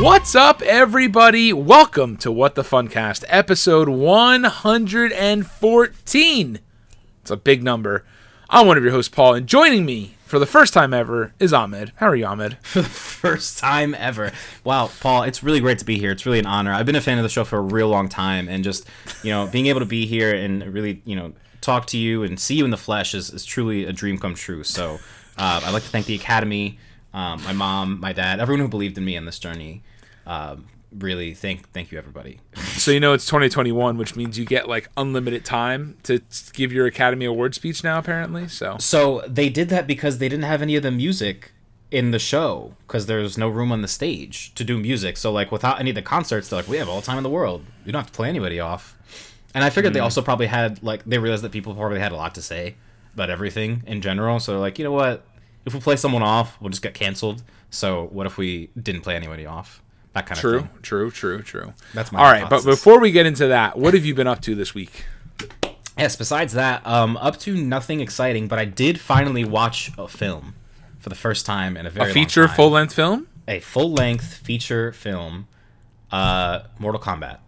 What's up, everybody? Welcome to What the Funcast, episode 114. It's a big number. I'm one of your hosts, Paul, and joining me for the first time ever is Ahmed. How are you, Ahmed? for the first time ever. Wow, Paul, it's really great to be here. It's really an honor. I've been a fan of the show for a real long time, and just you know, being able to be here and really you know talk to you and see you in the flesh is, is truly a dream come true. So uh, I'd like to thank the Academy, um, my mom, my dad, everyone who believed in me on this journey. Um, really, thank thank you, everybody. So, you know, it's 2021, which means you get like unlimited time to give your Academy Award speech now, apparently. So, So they did that because they didn't have any of the music in the show because there's no room on the stage to do music. So like without any of the concerts, they're like, we have all the time in the world. you don't have to play anybody off. And I figured they also probably had like they realized that people probably had a lot to say about everything in general. So they're like, you know what? If we play someone off, we'll just get canceled. So what if we didn't play anybody off? That kind true, of thing. true, true, true. That's my All right, but before we get into that, what have you been up to this week? Yes. Besides that, um, up to nothing exciting. But I did finally watch a film for the first time in a very A feature full length film? a full length feature film, uh, Mortal Kombat.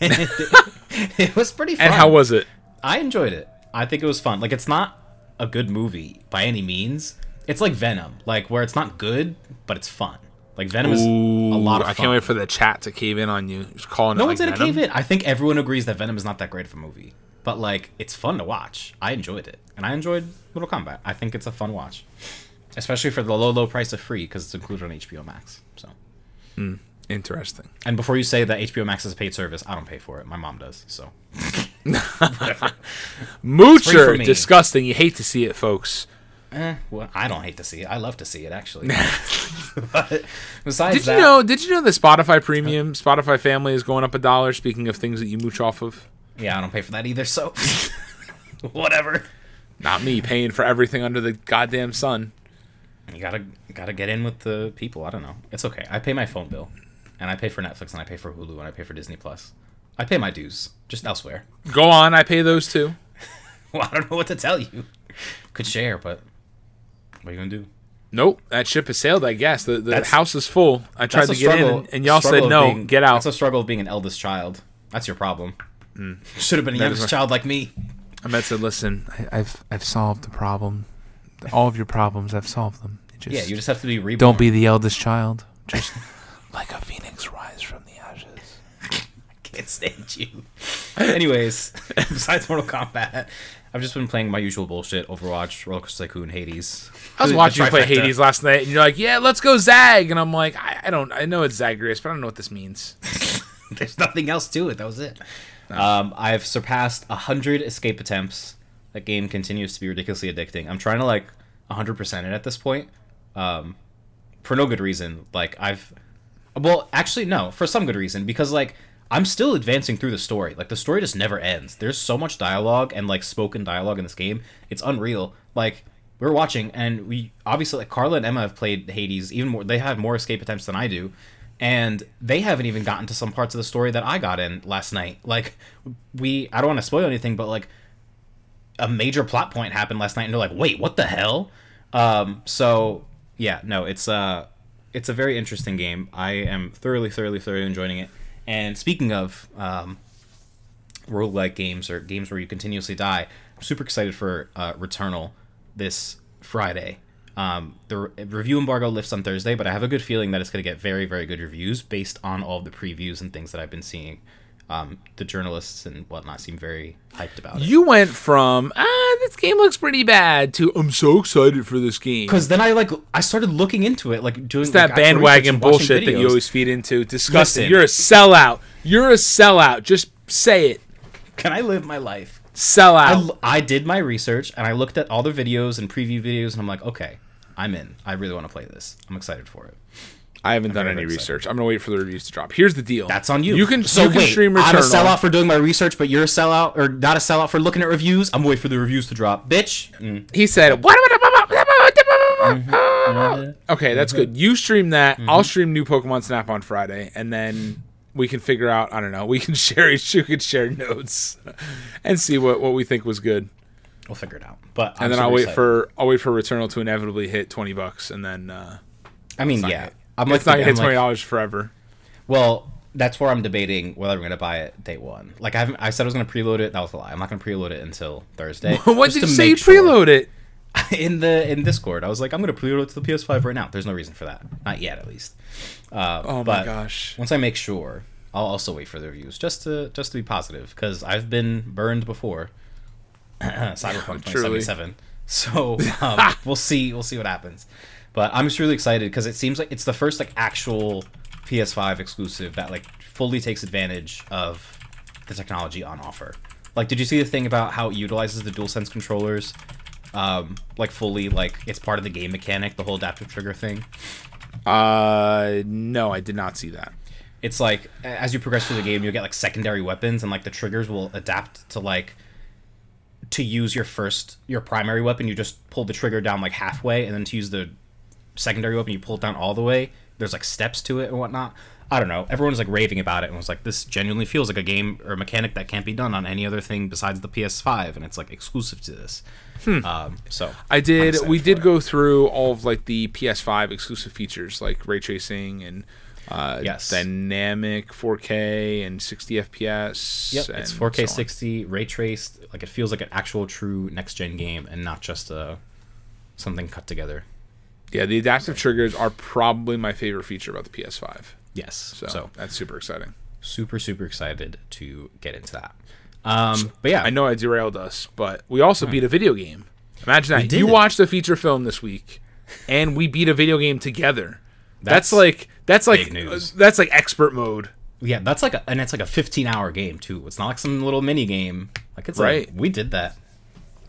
it was pretty fun. And how was it? I enjoyed it. I think it was fun. Like it's not a good movie by any means. It's like Venom, like where it's not good, but it's fun. Like Venom is Ooh, a lot of fun. I can't wait for the chat to cave in on you. Just calling no it one's like gonna cave in. I think everyone agrees that Venom is not that great of a movie, but like it's fun to watch. I enjoyed it, and I enjoyed Mortal Kombat. I think it's a fun watch, especially for the low, low price of free because it's included on HBO Max. So. Hmm, interesting. And before you say that HBO Max is a paid service, I don't pay for it. My mom does. So Moocher, disgusting. You hate to see it, folks. Eh, well, I don't hate to see it. I love to see it actually. but besides Did that, you know? Did you know the Spotify Premium, Spotify Family is going up a dollar? Speaking of things that you mooch off of, yeah, I don't pay for that either. So whatever. not me paying for everything under the goddamn sun. You gotta gotta get in with the people. I don't know. It's okay. I pay my phone bill, and I pay for Netflix, and I pay for Hulu, and I pay for Disney Plus. I pay my dues, just elsewhere. Go on, I pay those too. Well, I don't know what to tell you. Could share, but what are you gonna do? Nope, that ship has sailed. I guess the, the That's- house is full. I tried to get in, struggle- and, and y'all said no. being- get out. That's a struggle of being an eldest child. That's your problem. Mm. Should have been a youngest child like me. Ahmed said, "Listen, I, I've I've solved the problem. All of your problems, I've solved them. Just, Yeah, you just have to be reborn. don't be the eldest child. Just like a phoenix rise from the ashes." I can't stand you. Anyways, besides Mortal Kombat, I've just been playing my usual bullshit: Overwatch, Roller Coaster Tycoon, Hades. I was watching you play. Hades last night, and you're like, "Yeah, let's go Zag," and I'm like, I, "I don't, I know it's Zagreus, but I don't know what this means." There's nothing else to it. That was it. Um, I've surpassed hundred escape attempts. That game continues to be ridiculously addicting. I'm trying to like 100% it at this point, um, for no good reason. Like I've, well, actually no, for some good reason because like I'm still advancing through the story. Like the story just never ends. There's so much dialogue and like spoken dialogue in this game. It's unreal. Like we were watching and we obviously like Carla and Emma have played Hades even more. They have more escape attempts than I do. And they haven't even gotten to some parts of the story that I got in last night. Like we I don't want to spoil anything, but like a major plot point happened last night and they're like, "Wait, what the hell?" Um so yeah, no, it's uh it's a very interesting game. I am thoroughly thoroughly thoroughly enjoying it. And speaking of um roguelike games or games where you continuously die, I'm super excited for uh Returnal this Friday. Um, the re- review embargo lifts on Thursday, but I have a good feeling that it's going to get very, very good reviews based on all the previews and things that I've been seeing. Um, the journalists and whatnot seem very hyped about it. You went from ah, this game looks pretty bad to I'm so excited for this game. Because then I like I started looking into it, like doing It's that like, bandwagon bullshit that you always feed into. Disgusting. Listen. You're a sellout. You're a sellout. Just say it. Can I live my life? Sell I, out. l- I did my research and I looked at all the videos and preview videos and I'm like, okay, I'm in. I really want to play this. I'm excited for it. I haven't done very any excited. research. I'm gonna wait for the reviews to drop. Here's the deal. That's on you. You can so you can wait. stream I'm a Returnal. sellout for doing my research, but you're a sellout or not a sellout for looking at reviews. I'm waiting for the reviews to drop, bitch. Mm. He said, "What?" Mm-hmm. Okay, that's good. You stream that. I'll stream new Pokemon Snap on Friday, and then we can figure out. I don't know. We can share. We could share notes and see what what we think was good. We'll figure it out. But And then I'll wait for I'll wait for Returnal to inevitably hit twenty bucks, and then uh, I mean, yeah. hit- I'm like it's not gonna hit I'm twenty like, dollars forever. Well, that's where I'm debating whether I'm going to buy it day one. Like I I said I was going to preload it. That was a lie. I'm not going to preload it until Thursday. what did you say you make sure. preload it? in the in Discord. I was like, I'm going to preload it to the PS5 right now. There's no reason for that. Not yet, at least. Uh, Oh my gosh. Once I make sure, I'll also wait for the reviews just to just to be positive because I've been burned before. Cyberpunk 2077. So um, we'll see. We'll see what happens. But I'm just really excited because it seems like it's the first like actual PS5 exclusive that like fully takes advantage of the technology on offer. Like, did you see the thing about how it utilizes the DualSense controllers? Um, like fully, like it's part of the game mechanic, the whole adaptive trigger thing. Uh, no, I did not see that. it's like as you progress through the game you'll get like secondary weapons and like the triggers will adapt to like to use your first your primary weapon you just pull the trigger down like halfway and then to use the secondary weapon you pull it down all the way there's like steps to it and whatnot i don't know everyone was like raving about it and was like this genuinely feels like a game or a mechanic that can't be done on any other thing besides the ps5 and it's like exclusive to this um, so Hmm. I did. We did it. go through all of like the PS5 exclusive features, like ray tracing and uh, Yes. dynamic 4K and 60 FPS. Yep, it's 4K so 60, ray traced. Like it feels like an actual true next gen game and not just a something cut together. Yeah, the adaptive triggers are probably my favorite feature about the PS5. Yes, So, so, that's super exciting. super super excited to get into that. Um, but yeah, I know I derailed us, but we also beat a video game. Imagine that. did. You watched a feature film this week, and we beat a video game together. That's, That's like that's like uh, that's like expert mode. yeah, that's like a, and it's like a 15 hour game too. It's not like some little mini game. Like it's Right. Like, we did that,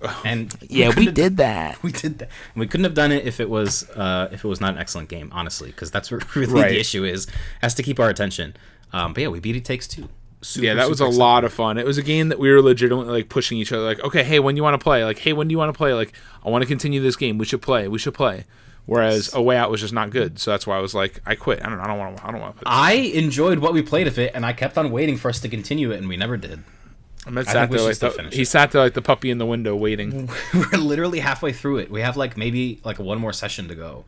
and yeah, we did that. we did that. We couldn't have done it if it was uh, if it was not an excellent game, honestly, because that's what really Right. the issue is. Has to keep our attention. Um, but yeah, we beat it takes two. Super, Yeah, that was a super lot of fun. It was a game that we were legitimately like pushing each other, like, okay, hey, when do you want to play? Like, hey, when do you want to play? Like, I want to continue this game. We should play. We should play. Whereas a way out was just not good, so that's why I was like, I quit. I don't. I don't want. I don't want I enjoyed what we played of it, and I kept on waiting for us to continue it, and we never did. I'm I think sat there like the, he it. sat there like the puppy in the window waiting. We're literally halfway through it. We have like maybe like one more session to go.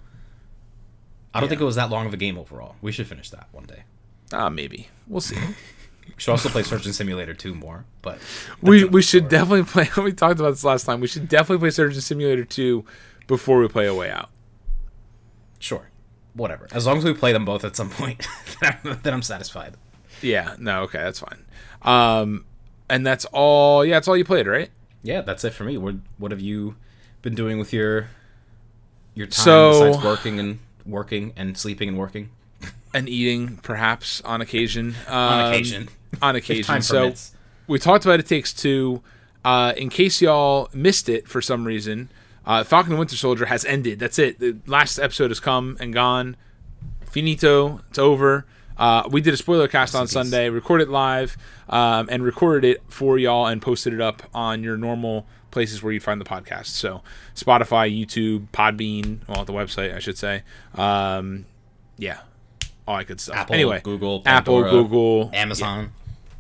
I don't think it was that long of a game overall. We should finish that one day. Ah, maybe we'll see. We should also play Surgeon Simulator 2 more, but we we should story. definitely play. We talked about this last time. We should definitely play Surgeon Simulator two before we play A Way Out. sure, whatever. As long as we play them both at some point, then I'm, then I'm satisfied. Yeah. No. Okay. That's fine. Um, and that's all. Yeah. That's all you played, right? Yeah, that's it for me. What what have you been doing with your your time So- besides working and working and sleeping and working And eating, perhaps on occasion. on Um, occasion? On occasion. So permits. we talked about It Takes Two. Uh, in case y'all missed it for some reason, uh, Falcon and Winter Soldier has ended. That's it. The last episode has come and gone. Finito. It's over. Uh, we did a spoiler cast on. Sunday, recorded live, um, and recorded it for y'all and posted it up on your normal places where you'd find the podcast. So Spotify, YouTube, Podbean, well, the website, I should say. Um, yeah, all that good stuff. Apple, anyway, Google, Apple, Google, Amazon.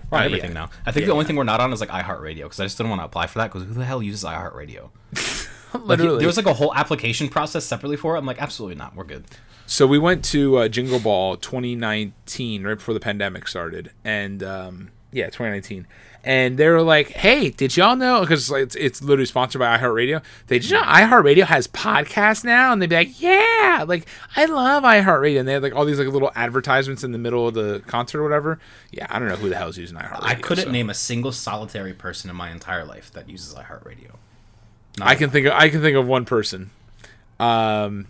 We're on Uh, everything yeah. now. I think Yeah, the only yeah. thing we're not on is like iHeartRadio because I just didn't want to apply for that because who the hell uses iHeartRadio? Like, literally. there was like a whole application process separately for it. I'm like, absolutely not. We're good. So we went to uh, Jingle Ball 2019, right before the pandemic started, and um, yeah, 2019. And they were like, "Hey, did y'all know?" Because it's, it's literally sponsored by iHeartRadio. They did you know iHeartRadio has podcasts now, and they'd be like, "Yeah, like I love iHeartRadio." And they had like all these like little advertisements in the middle of the concert or whatever. Yeah, I don't know who the hell's using iHeartRadio. I couldn't so. name a single solitary person in my entire life that uses iHeartRadio. I can think of I can think of one person. Um,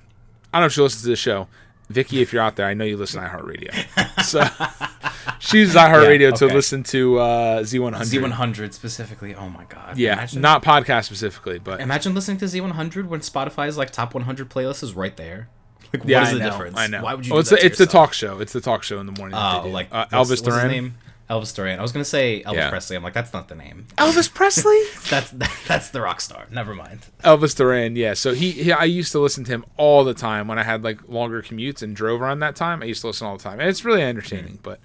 I don't know if she listens to the show. Vicky, if you're out there, I know you listen to iHeartRadio. So she uses iHeartRadio Yeah, to listen to uh, Z100. Z100 specifically. Oh my god. Yeah, Imagine, not podcast specifically, but imagine listening to Z100 when Spotify's like top 100 playlist is right there. Like, yeah, what is I the know, difference? I know. Why would you? Oh, do it's to it's the talk show. It's the talk show in the morning. Oh, they like uh, Elvis Duran. Name? Elvis Duran. I was gonna say Elvis Yeah. Presley. I'm like, that's not the name. Elvis Presley. That's that's the rock star. Never mind. Elvis Duran. Yeah. So he, he, I used to listen to him all the time when I had like longer commutes and drove around that time. I used to listen all the time. And it's really entertaining. But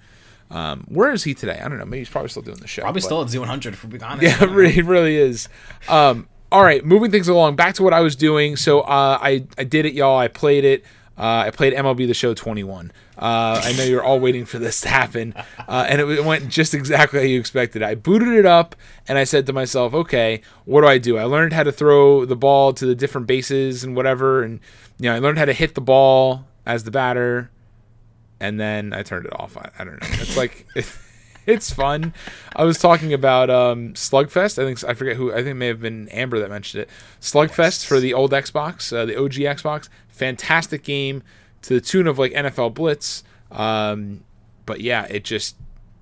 um, where is he today? I don't know. Maybe he's probably still doing the show. Probably but- still at Z100 if we're being honest. Yeah, it really, really is. Um, all right, moving things along. Back to what I was doing. So uh, I I did it, y'all. I played it. Uh, I played MLB The Show 21. Uh, I know you're all waiting for this to happen, uh, and it went just exactly how you expected. I booted it up, and I said to myself, "Okay, what do I do?" I learned how to throw the ball to the different bases and whatever, and you know, I learned how to hit the ball as the batter, and then I turned it off. I, I don't know. It's like. it's fun. I was talking about um, Slugfest. I think I forget who. I think it may have been Amber that mentioned it. Slugfest yes. for the old Xbox, uh, the OG Xbox. Fantastic game to the tune of like NFL Blitz. Um, but yeah, it just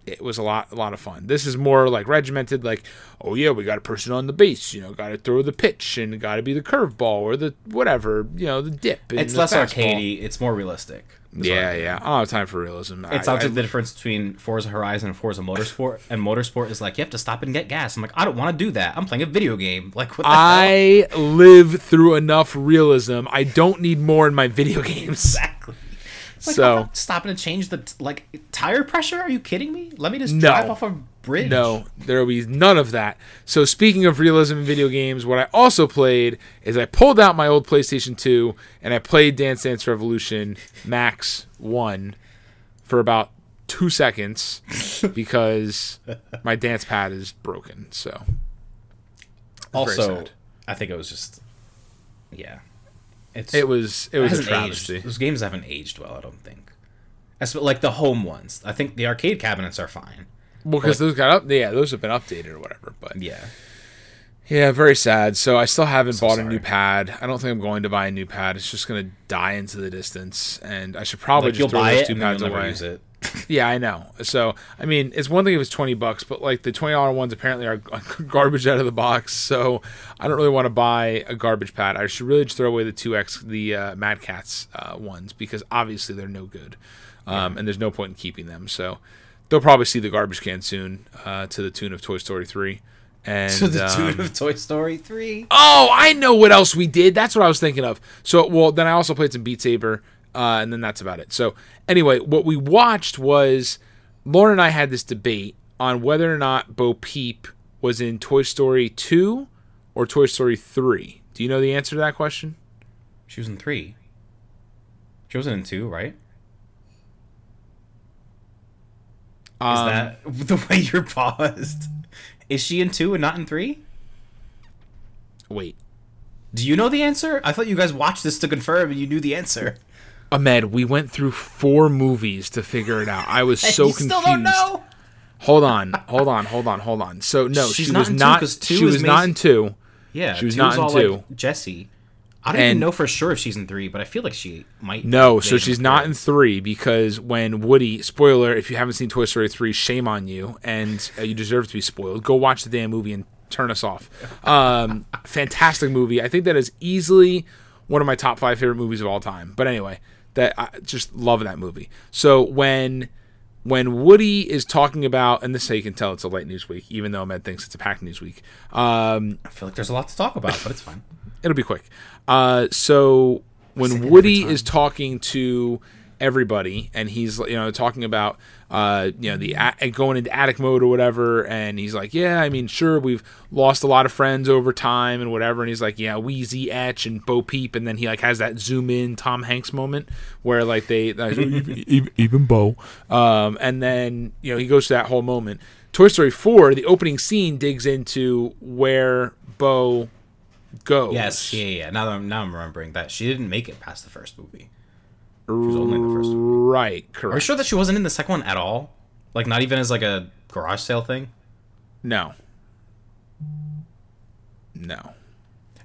it was a lot a lot of fun. This is more like regimented, like oh yeah, we got a person on the base, you know, got to throw the pitch and got to be the curveball or the whatever, you know, the dip. It's less fastball. arcadey. It's more realistic. Yeah, yeah. I don't have time for realism. It's obviously the difference between Forza Horizon and Forza Motorsport. and Motorsport is like you have to stop and get gas. I'm like, I don't want to do that. I'm playing a video game. Like, what I hell? live through enough realism. I don't need more in my video games. Exactly. Like, so stopping to change the like tire pressure? Are you kidding me? Let me just no. drive off a bridge. No, there will be none of that. So speaking of realism in video games, what I also played is I pulled out my old PlayStation 2 and I played Dance Dance Revolution Max One for about two seconds because my dance pad is broken. So also, I think it was just yeah. It's, it was it was it a travesty. Aged. Those games haven't aged well, I don't think. As, like the home ones, I think the arcade cabinets are fine. Well, because like, those got up, yeah, those have been updated or whatever. But yeah, yeah, very sad. So I still haven't so bought sorry. a new pad. I don't think I'm going to buy a new pad. It's just going to die into the distance, and I should probably like just throw those two pads away. yeah, I know. So I mean, it's one thing if it's twenty bucks, but like the twenty dollar ones apparently are garbage out of the box. So I don't really want to buy a garbage pad. I should really just throw away the two X, the uh, Mad Catz uh, ones, because obviously they're no good, um, yeah. and there's no point in keeping them. So they'll probably see the garbage can soon, uh, to the tune of Toy Story three. And, to the tune um, of Toy Story three. Oh, I know what else we did. That's what I was thinking of. So, well, then I also played some Beat Saber uh, and then that's about it. So anyway, what we watched was Lauren and I had this debate on whether or not Bo Peep was in Toy Story 2 or Toy Story 3. Do you know the answer to that question? She was in 3. She wasn't in 2, right? Um, Is that the way you're paused? Is she in 2 and not in 3? Wait. Do you know the answer? I thought you guys watched this to confirm and you knew the answer. Ahmed, we went through four movies to figure it out. I was so confused. Still don't know. Hold on, hold on, hold on, hold on. So no, She's she was not. Two, she was not in two. Yeah, she was not in two. Like Jessie. I don't and even know for sure if she's in three, but I feel like she might. No, so she's not in three because when Woody, spoiler, if you haven't seen Toy Story three, shame on you, and uh, you deserve to be spoiled. Go watch the damn movie and turn us off. Um, fantastic movie. I think that is easily one of my top five favorite movies of all time. But anyway, that I just love that movie. So when when Woody is talking about, and this is how you can tell it's a light news week, even though Ahmed thinks it's a packed news week. Um, I feel like there's a lot to talk about, but it's fine. It'll be quick. Uh, so when Woody is talking to everybody, and he's you know talking about uh, you know the a- going into attic mode or whatever, and he's like, yeah, I mean, sure, we've lost a lot of friends over time and whatever, and he's like, yeah, Wheezy, Etch, and Bo Peep, and then he like has that zoom in Tom Hanks moment where like they like, even, even Bo, um, and then you know he goes to that whole moment. Toy Story 4, the opening scene digs into where Bo goes. Yes, yeah, yeah. Now I'm now I'm remembering that she didn't make it past the first movie. She was only in the first. Right, correct. Are you sure that she wasn't in the second one at all? Like, not even as like a garage sale thing? No. No.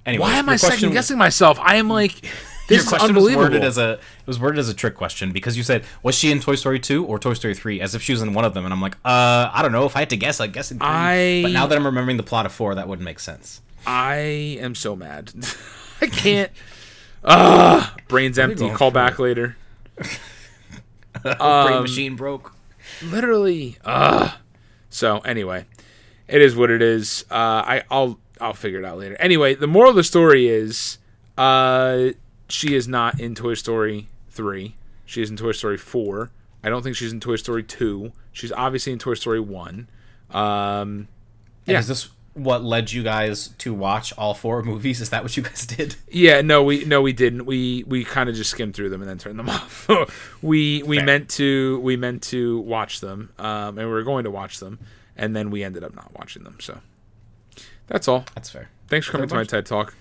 Anyway, why am I second guessing myself? I am like, this your question was worded as a it was worded as a trick question because you said was she in Toy Story two or Toy Story three as if she was in one of them, and I'm like, uh, I don't know. If I had to guess, I'd guess in three. I, but now that I'm remembering the plot of four, that wouldn't make sense. I am so mad. I can't. Ah, brain's empty. Call back later. um, Brain machine broke. Literally. Ugh. So anyway, it is what it is. Uh, I I'll I'll figure it out later. Anyway, the moral of the story is, uh, she is not in Toy Story three. She is in Toy Story four. I don't think she's in Toy Story two. She's obviously in Toy Story one. Um, yeah. Is this what led you guys to watch all four movies? Is that what you guys did? Yeah, no, we no we didn't. We we kind of just skimmed through them and then turned them off. we we Fair. meant to we meant to watch them, um, and we were going to watch them, and then we ended up not watching them. So that's all. That's fair. Thanks for coming to my TED talk.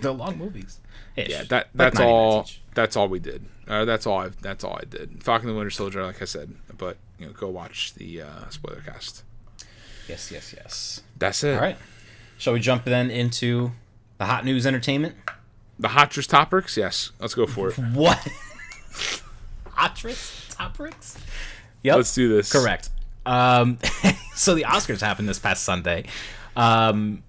They're long movies. Ish. Yeah, that that's 90 minutes all. That's all we did. Uh, that's all. I that's all I did. Falcon and the Winter Soldier, like I said, but you know, go watch the uh, spoiler cast. Yes, yes, yes. That's it. All right. Shall we jump then into the hot news entertainment? The Hotchers Topics. Yes, let's go for it. What? Hotrix? Toprix? Yep. Let's do this. Correct. Um, so the Oscars happened this past Sunday. Um,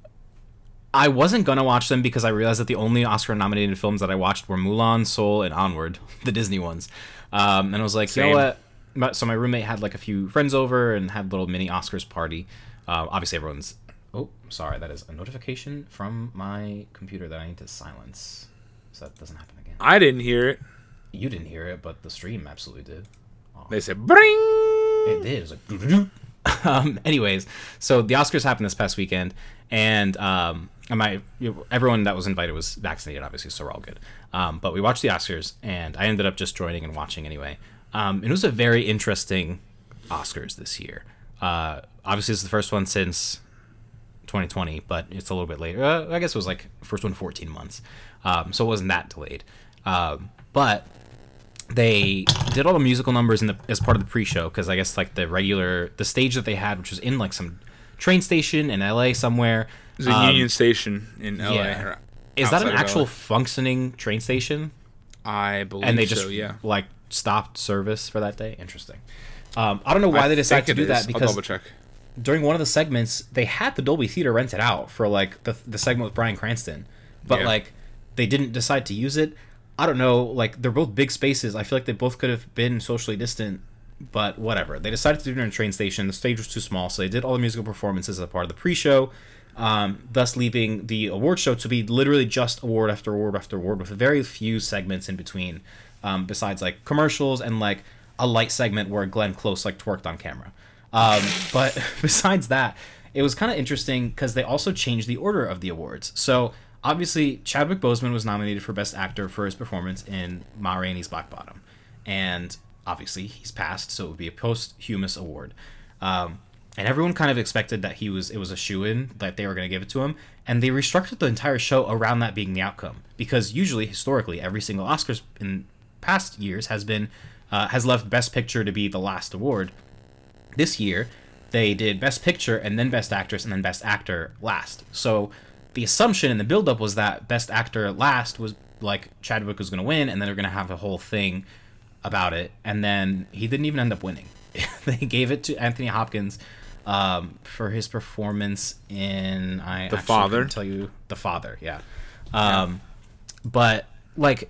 I wasn't gonna watch them because I realized that the only Oscar-nominated films that I watched were Mulan, Soul, and Onward, the Disney ones. Um, and I was like, you know what? So my roommate had like a few friends over and had a little mini Oscars party. Um, obviously, everyone's. Oh, sorry, that is a notification from my computer that I need to silence, so that doesn't happen again. I didn't hear it. You didn't hear it, but the stream absolutely did. They said bring. It did. It was like. doo-doo-doo. um, anyways, so the Oscars happened this past weekend, and um, my everyone that was invited was vaccinated, obviously, so we're all good. Um, but we watched the Oscars, and I ended up just joining and watching anyway. Um, it was a very interesting Oscars this year. Uh, obviously, it's the first one since 2020, but it's a little bit later. Uh, I guess it was like first one 14 months, um, so it wasn't that delayed. Um, but they did all the musical numbers in the as part of the pre-show because I guess like the regular the stage that they had, which was in like some train station in LA somewhere. A um, Union Station in LA. yeah. Is that an actual functioning train station? I believe And they just so. Yeah. like stopped service for that day. Interesting. Um, I don't know why I they decided to do that because during one of the segments they had the Dolby Theater rented out for like the the segment with Bryan Cranston, but Yeah. like they didn't decide to use it. I don't know. Like they're both big spaces. I feel like they both could have been socially distant, but whatever. They decided to do it in a train station. The stage was too small, so they did all the musical performances as a part of the pre-show. Um, thus leaving the award show to be literally just award after award after award with very few segments in between, um, besides like commercials and like a light segment where Glenn Close like twerked on camera. Um, but besides that, it was kind of interesting because they also changed the order of the awards. So obviously, Chadwick Boseman was nominated for Best Actor for his performance in Ma Rainey's Black Bottom, and obviously he's passed, so it would be a posthumous award. Um, and everyone kind of expected that he was it was a shoe in that they were going to give it to him, and they restructured the entire show around that being the outcome because usually historically every single Oscars in past years has been uh, has left Best Picture to be the last award. This year they did best picture and then best actress and then best actor last. So the assumption and the buildup was that best actor last was like chadwick was going to win and then they're going to have a whole thing about it. And then he didn't even end up winning. They gave it to anthony hopkins um, for his performance in i The actually Father? tell you the father yeah. Um, but like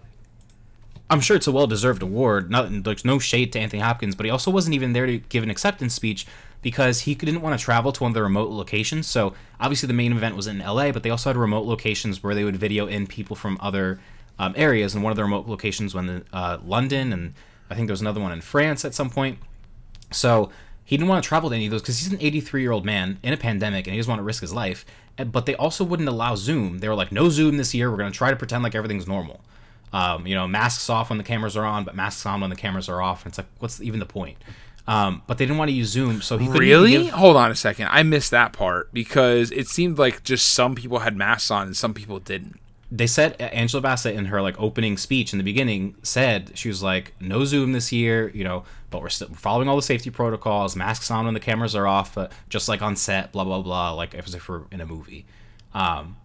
I'm sure it's a well-deserved award. Not, there's no shade to Anthony Hopkins, but he also wasn't even there to give an acceptance speech because he didn't want to travel to one of the remote locations. So obviously the main event was in LA, but they also had remote locations where they would video in people from other um, areas. And one of the remote locations was in uh, London, and I think there was another one in France at some point. So he didn't want to travel to any of those because he's an 83 year old man in a pandemic and he doesn't want to risk his life. But they also wouldn't allow Zoom. They were like, no Zoom this year. We're going to try to pretend like everything's normal. Um, you know, masks off when the cameras are on, but masks on when the cameras are off. And it's like, what's even the point? Um, but they didn't want to use Zoom, so he couldn't Really? give- Hold on a second. I missed that part because it seemed like just some people had masks on and some people didn't. they said Angela Bassett in her like opening speech in the beginning said she was like no Zoom this year, you know, but we're still following all the safety protocols, masks on when the cameras are off, uh, just like on set, blah blah blah, like as if we're in a movie. Um,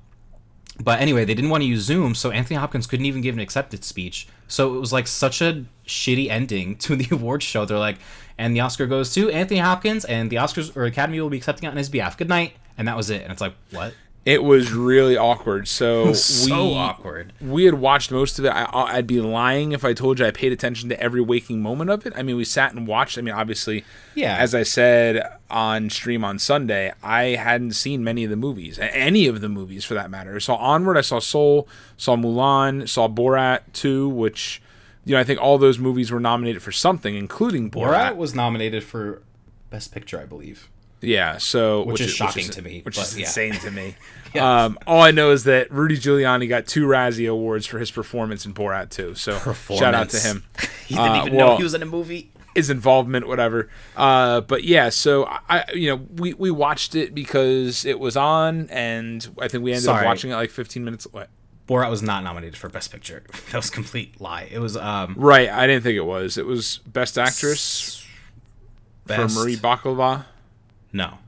but anyway, they didn't want to use Zoom, so Anthony Hopkins couldn't even give an acceptance speech. So it was like such a shitty ending to the awards show. They're like, and the Oscar goes to Anthony Hopkins, and the Oscars or Academy will be accepting on his behalf. Good night, and that was it. And it's like, what? It was really awkward. So so we, awkward. We had watched most of it. I, I'd be lying if I told you I paid attention to every waking moment of it. I mean, we sat and watched. I mean, obviously, Yeah. As I said on stream on Sunday, I hadn't seen many of the movies, any of the movies for that matter. I saw Onward, I saw Soul, saw Mulan, saw Borat 2, which, you know, I think all those movies were nominated for something, including Borat. Borat was nominated for Best Picture, I believe. Yeah, so Which is shocking to me, which is yeah. insane to me. Yeah. um, all I know is that Rudy Giuliani got two Razzie Awards for his performance in Borat 2. So shout out to him. he didn't Uh, even well, know he was in a movie. his involvement, whatever. Uh, but yeah, so I, you know, we we watched it because it was on, and I think we ended up watching it like 15 minutes. What? Borat was not nominated for Best Picture. That was a complete lie. It was um Right, I didn't think it was. It was Best Actress best, for Marie Baklava, No,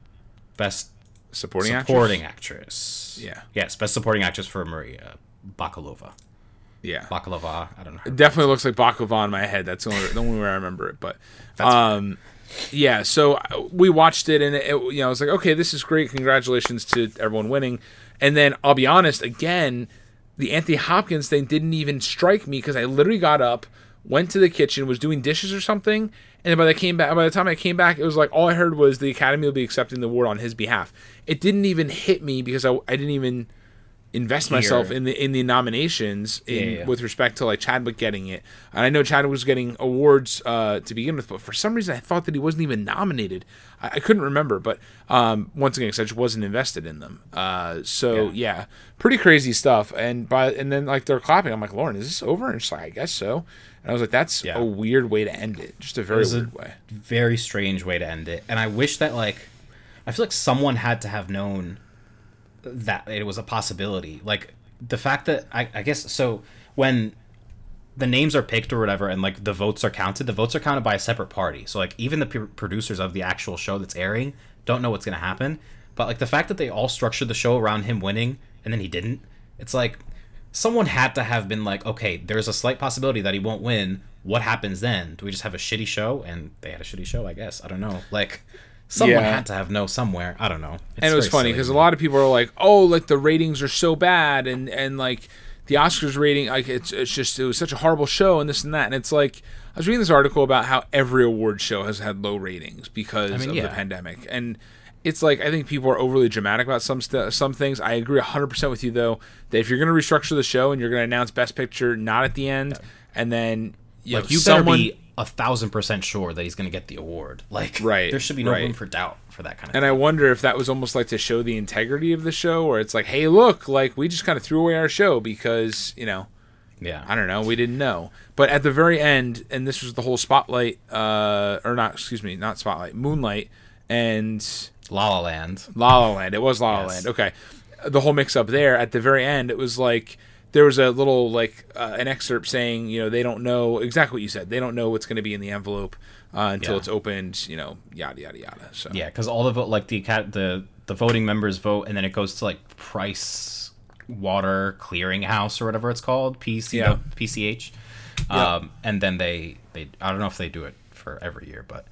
best supporting, supporting actress. Yeah. Yes, best supporting actress for Maria Bakalova. Yeah, Bakalova. I don't know. It definitely looks like Bakalova in my head. That's the only, the only way I remember it. But That's um, yeah. So uh, we watched it, and it, you know, I was like, okay, this is great. Congratulations to everyone winning. And then I'll be honest, again, the Anthony Hopkins thing didn't even strike me because I literally got up, went to the kitchen, was doing dishes or something, and by the came back, by the time I came back, it was like all I heard was the Academy will be accepting the award on his behalf. It didn't even hit me because I, I didn't even invest myself in the in the nominations in, Yeah, yeah. with respect to like Chadwick getting it. And I know Chadwick was getting awards uh, to begin with, but for some reason I thought that he wasn't even nominated. I, I couldn't remember, but um, once again, I just wasn't invested in them. Uh, so yeah. Yeah. pretty crazy stuff. And by and then like they're clapping. I'm like, Lauren, is this over? And she's like, I guess so. And I was like, that's a weird way to end it. Just a very was a- weird way. very strange way to end it. And I wish that like I feel like someone had to have known that it was a possibility. Like the fact that I, I guess so when the names are picked or whatever and like the votes are counted, the votes are counted by a separate party. So like even the p- producers of the actual show that's airing don't know what's going to happen. But like the fact that they all structured the show around him winning and then he didn't, it's like someone had to have been like, okay, there's a slight possibility that he won't win. What happens then? Do we just have a shitty show? And they had a shitty show, I guess. I don't know. Like someone Yeah. had to have no somewhere. I don't know. It's and it was funny because a lot of people are like, "Oh, like the ratings are so bad," and and like the Oscars rating, like it's it's just it was such a horrible show, and this and that, and it's like I was reading this article about how every award show has had low ratings because mean, of yeah. the pandemic, and it's like I think people are overly dramatic about some st- some things. I agree 100 percent with you though that if you're going to restructure the show and you're going to announce Best Picture not at the end, and then you like know, you better someone, be a thousand percent sure that he's going to get the award. Like Right, there should be no right. room for doubt for that kind of And I wonder if that was almost like to show the integrity of the show, or it's like, hey, look, like we just kind of threw away our show because you know. Yeah. I don't know, we didn't know. But at the very end, and this was the whole spotlight, uh, or not, excuse me, not spotlight, Moonlight, and La La Land. La La Land. It was La La Yes. Land. Okay, the whole mix up there at the very end, it was like there was a little like uh, an excerpt saying, you know, they don't know exactly what you said. They don't know what's going to be in the envelope uh, until Yeah. it's opened. You know, yada yada yada. So Yeah, because all the vote, like the the the voting members vote, and then it goes to like Price Water Clearinghouse or whatever it's called, PC Yeah. PCH, Yeah. um, and then they they I don't know if they do it for every year, but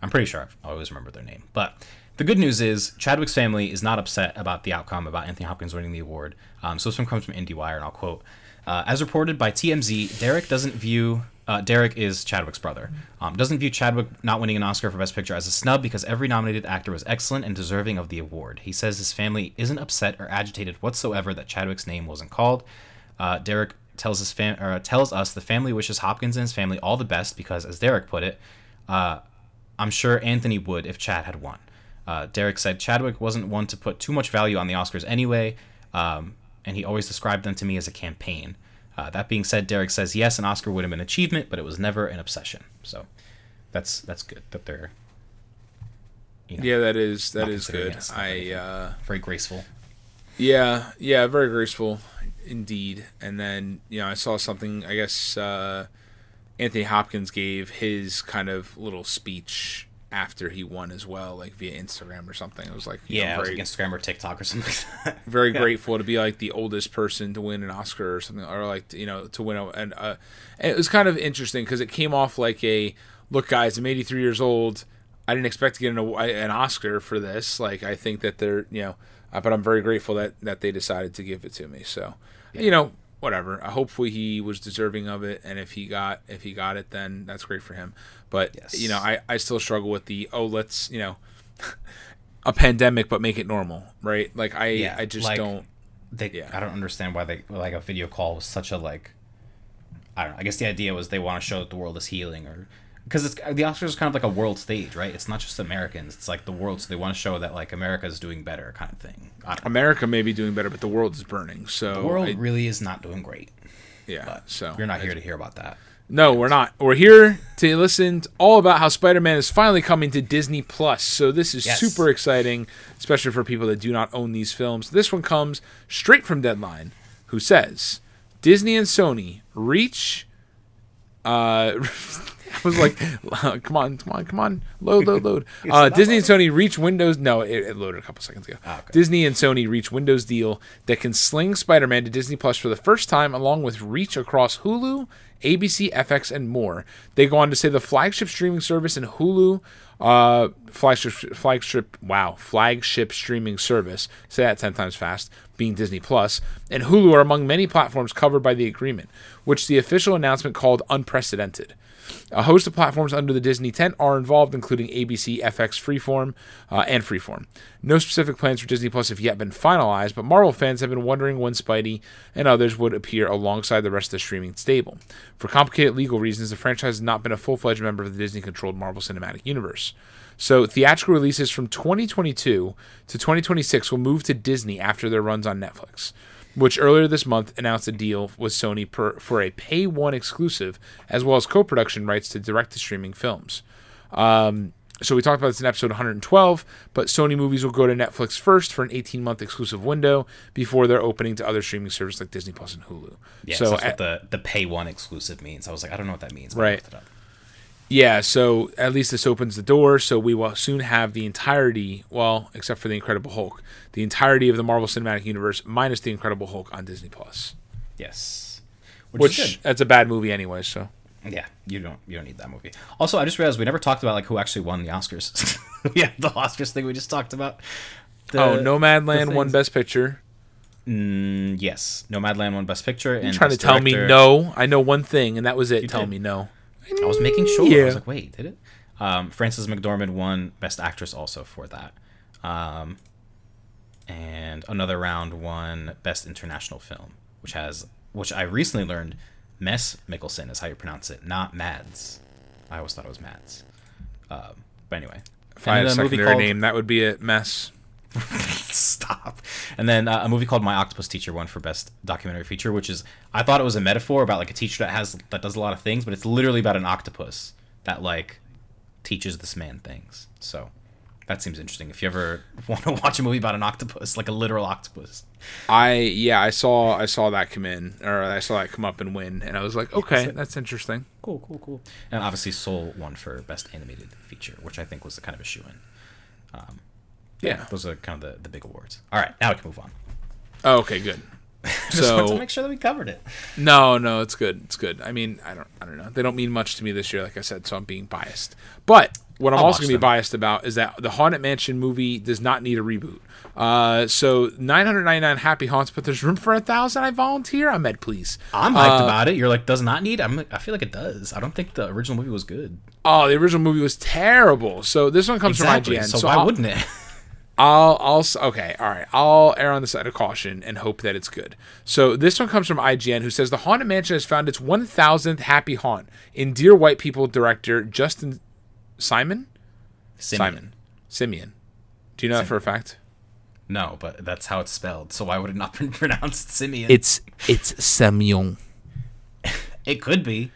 I'm pretty sure I've, I always remember their name. But the good news is Chadwick's family is not upset about the outcome about Anthony Hopkins winning the award. Um, so this one comes from IndieWire, and I'll quote: uh, "As reported by TMZ, Derek doesn't view." Uh, Derek is Chadwick's brother. Um, doesn't view Chadwick not winning an Oscar for Best Picture as a snub because every nominated actor was excellent and deserving of the award. He says his family isn't upset or agitated whatsoever that Chadwick's name wasn't called. Uh, Derek tells his fam- or tells us the family wishes Hopkins and his family all the best because, as Derek put it, uh, I'm sure Anthony would if Chad had won. Uh, Derek said Chadwick wasn't one to put too much value on the Oscars anyway, um, and he always described them to me as a campaign. Uh, that being said, Derek says yes, an Oscar would have been an achievement, but it was never an obsession. So that's that's good that they're you know, yeah, that is that is good. it a snub or I uh, very graceful. Yeah, yeah, very graceful indeed. And then, you know, I saw something, I guess uh, Anthony Hopkins gave his kind of little speech after he won as well, like via Instagram or something. It was like, you know, Yeah, it was very, like Instagram or TikTok or something like that. very grateful to be like the oldest person to win an Oscar or something, or like, you know, to win a, and, uh, and it was kind of interesting because it came off like a, look, guys, I'm 83 years old. I didn't expect to get an, an Oscar for this. Like, I think that they're, you know, uh, but I'm very grateful that that they decided to give it to me. So, you know, whatever. Uh, hopefully, he was deserving of it, and if he got if he got it, then that's great for him. But Yes. you know, I I still struggle with the oh, let's you know, a pandemic, but make it normal, right? Like I Yeah, I just like- don't. they Yeah. I don't understand why they like a video call was such a like I don't know. I guess the idea was they want to show that the world is healing or because it's the Oscars is kind of like a world stage, right? It's not just Americans; it's like the world. So they want to show that like America is doing better, kind of thing. America may be doing better, but the world is burning. So The world I- really is not doing great. yeah. But So you're not here to hear about that. No, we're not. We're here to listen to all about how Spider-Man is finally coming to Disney Plus. So this is Yes. super exciting, especially for people that do not own these films. This one comes straight from Deadline, who says Disney and Sony reach. Uh, I was like, come on, come on, come on, load, load, load. Uh, Disney and Sony reach Windows. No, it, it loaded a couple seconds ago. Ah, okay. Disney and Sony reach Windows deal that can sling Spider-Man to Disney Plus for the first time, along with reach across Hulu, ABC, FX, and more. They go on to say the flagship streaming service and Hulu, uh, flagship, flagship, wow, flagship streaming service. Say that ten times fast. Being Disney Plus and Hulu are among many platforms covered by the agreement, which the official announcement called unprecedented. A host of platforms under the Disney tent are involved, including ABC, FX, Freeform, uh, and Freeform. No specific plans for Disney Plus have yet been finalized, but Marvel fans have been wondering when Spidey and others would appear alongside the rest of the streaming stable. For complicated legal reasons, the franchise has not been a full fledged member of the Disney controlled Marvel Cinematic Universe. So, theatrical releases from 2022 to 2026 will move to Disney after their runs on Netflix which earlier this month announced a deal with Sony per, for a pay one exclusive, as well as co production rights to direct to streaming films. Um, so we talked about this in episode 112, but Sony movies will go to Netflix first for an 18 month exclusive window before they're opening to other streaming services like Disney Plus and Hulu. Yeah, so so that's at- what the the pay one exclusive means. I was like, I don't know what that means. Right. Looked it up. Yeah, so at least this opens the door. So we will soon have the entirety, well, except for the Incredible Hulk, the entirety of the Marvel Cinematic Universe minus the Incredible Hulk on Disney Plus. Yes, which, is Which that's a bad movie anyway. So yeah, you don't you don't need that movie. Also, I just realized we never talked about like who actually won the Oscars. yeah, the Oscars thing we just talked about. The- oh, Nomadland won Best Picture. Mm, yes, Nomadland won Best Picture. And You're trying to Best tell me no. I know one thing, and that was it. tell did. me no. I was making sure. I was like, wait, did it? Um, Frances McDormand won Best Actress also for that. Um, and another round won Best International Film, which has, which I recently learned, Mess Mikkelsen is how you pronounce it, not Mads. I always thought it was Mads. Um, but anyway, If I had a then secondary name, that would be a mess. Stop. And then uh, a movie called My Octopus Teacher won for best documentary feature, which is I thought it was a metaphor about like a teacher that has that does a lot of things, but it's literally about an octopus that like teaches this man things. So that seems interesting. If you ever want to watch a movie about an octopus, like a literal octopus, I yeah, I saw I saw that come in, or I saw that come up and win, and I was like, okay, that's interesting. cool, cool, cool. And obviously, Soul won for best animated feature, which I think was the kind of a shoe in. Um, Yeah. those are kind of the, the big awards. All right, now we can move on. Oh, okay, good. Just wanted to So make sure that we covered it. no, no, it's good. It's good. I mean, I don't, I don't know. They don't mean much to me this year, like I said, so I'm being biased. But what I'm I'll also gonna be biased about is that the Haunted Mansion movie does not need a reboot. Uh, so 999 happy haunts, but there's room for a thousand. I volunteer. I'm Ed, please. I'm hyped Uh, about it. You're like, does not need. I'm. like, I feel like it does. I don't think the original movie was good. Oh, the original movie was terrible. So this one comes from IGN. So, why I'll, wouldn't it? I'll, I'll, okay, all right. I'll err on the side of caution and hope that it's good. So this one comes from IGN, who says the Haunted Mansion has found its 1,000th happy haunt in Dear White People director Justin Simon. Simon Simien. Do you know that for a fact? No, but that's how it's spelled. So why would it not be pronounced Simien? It's it's Simien. it could be.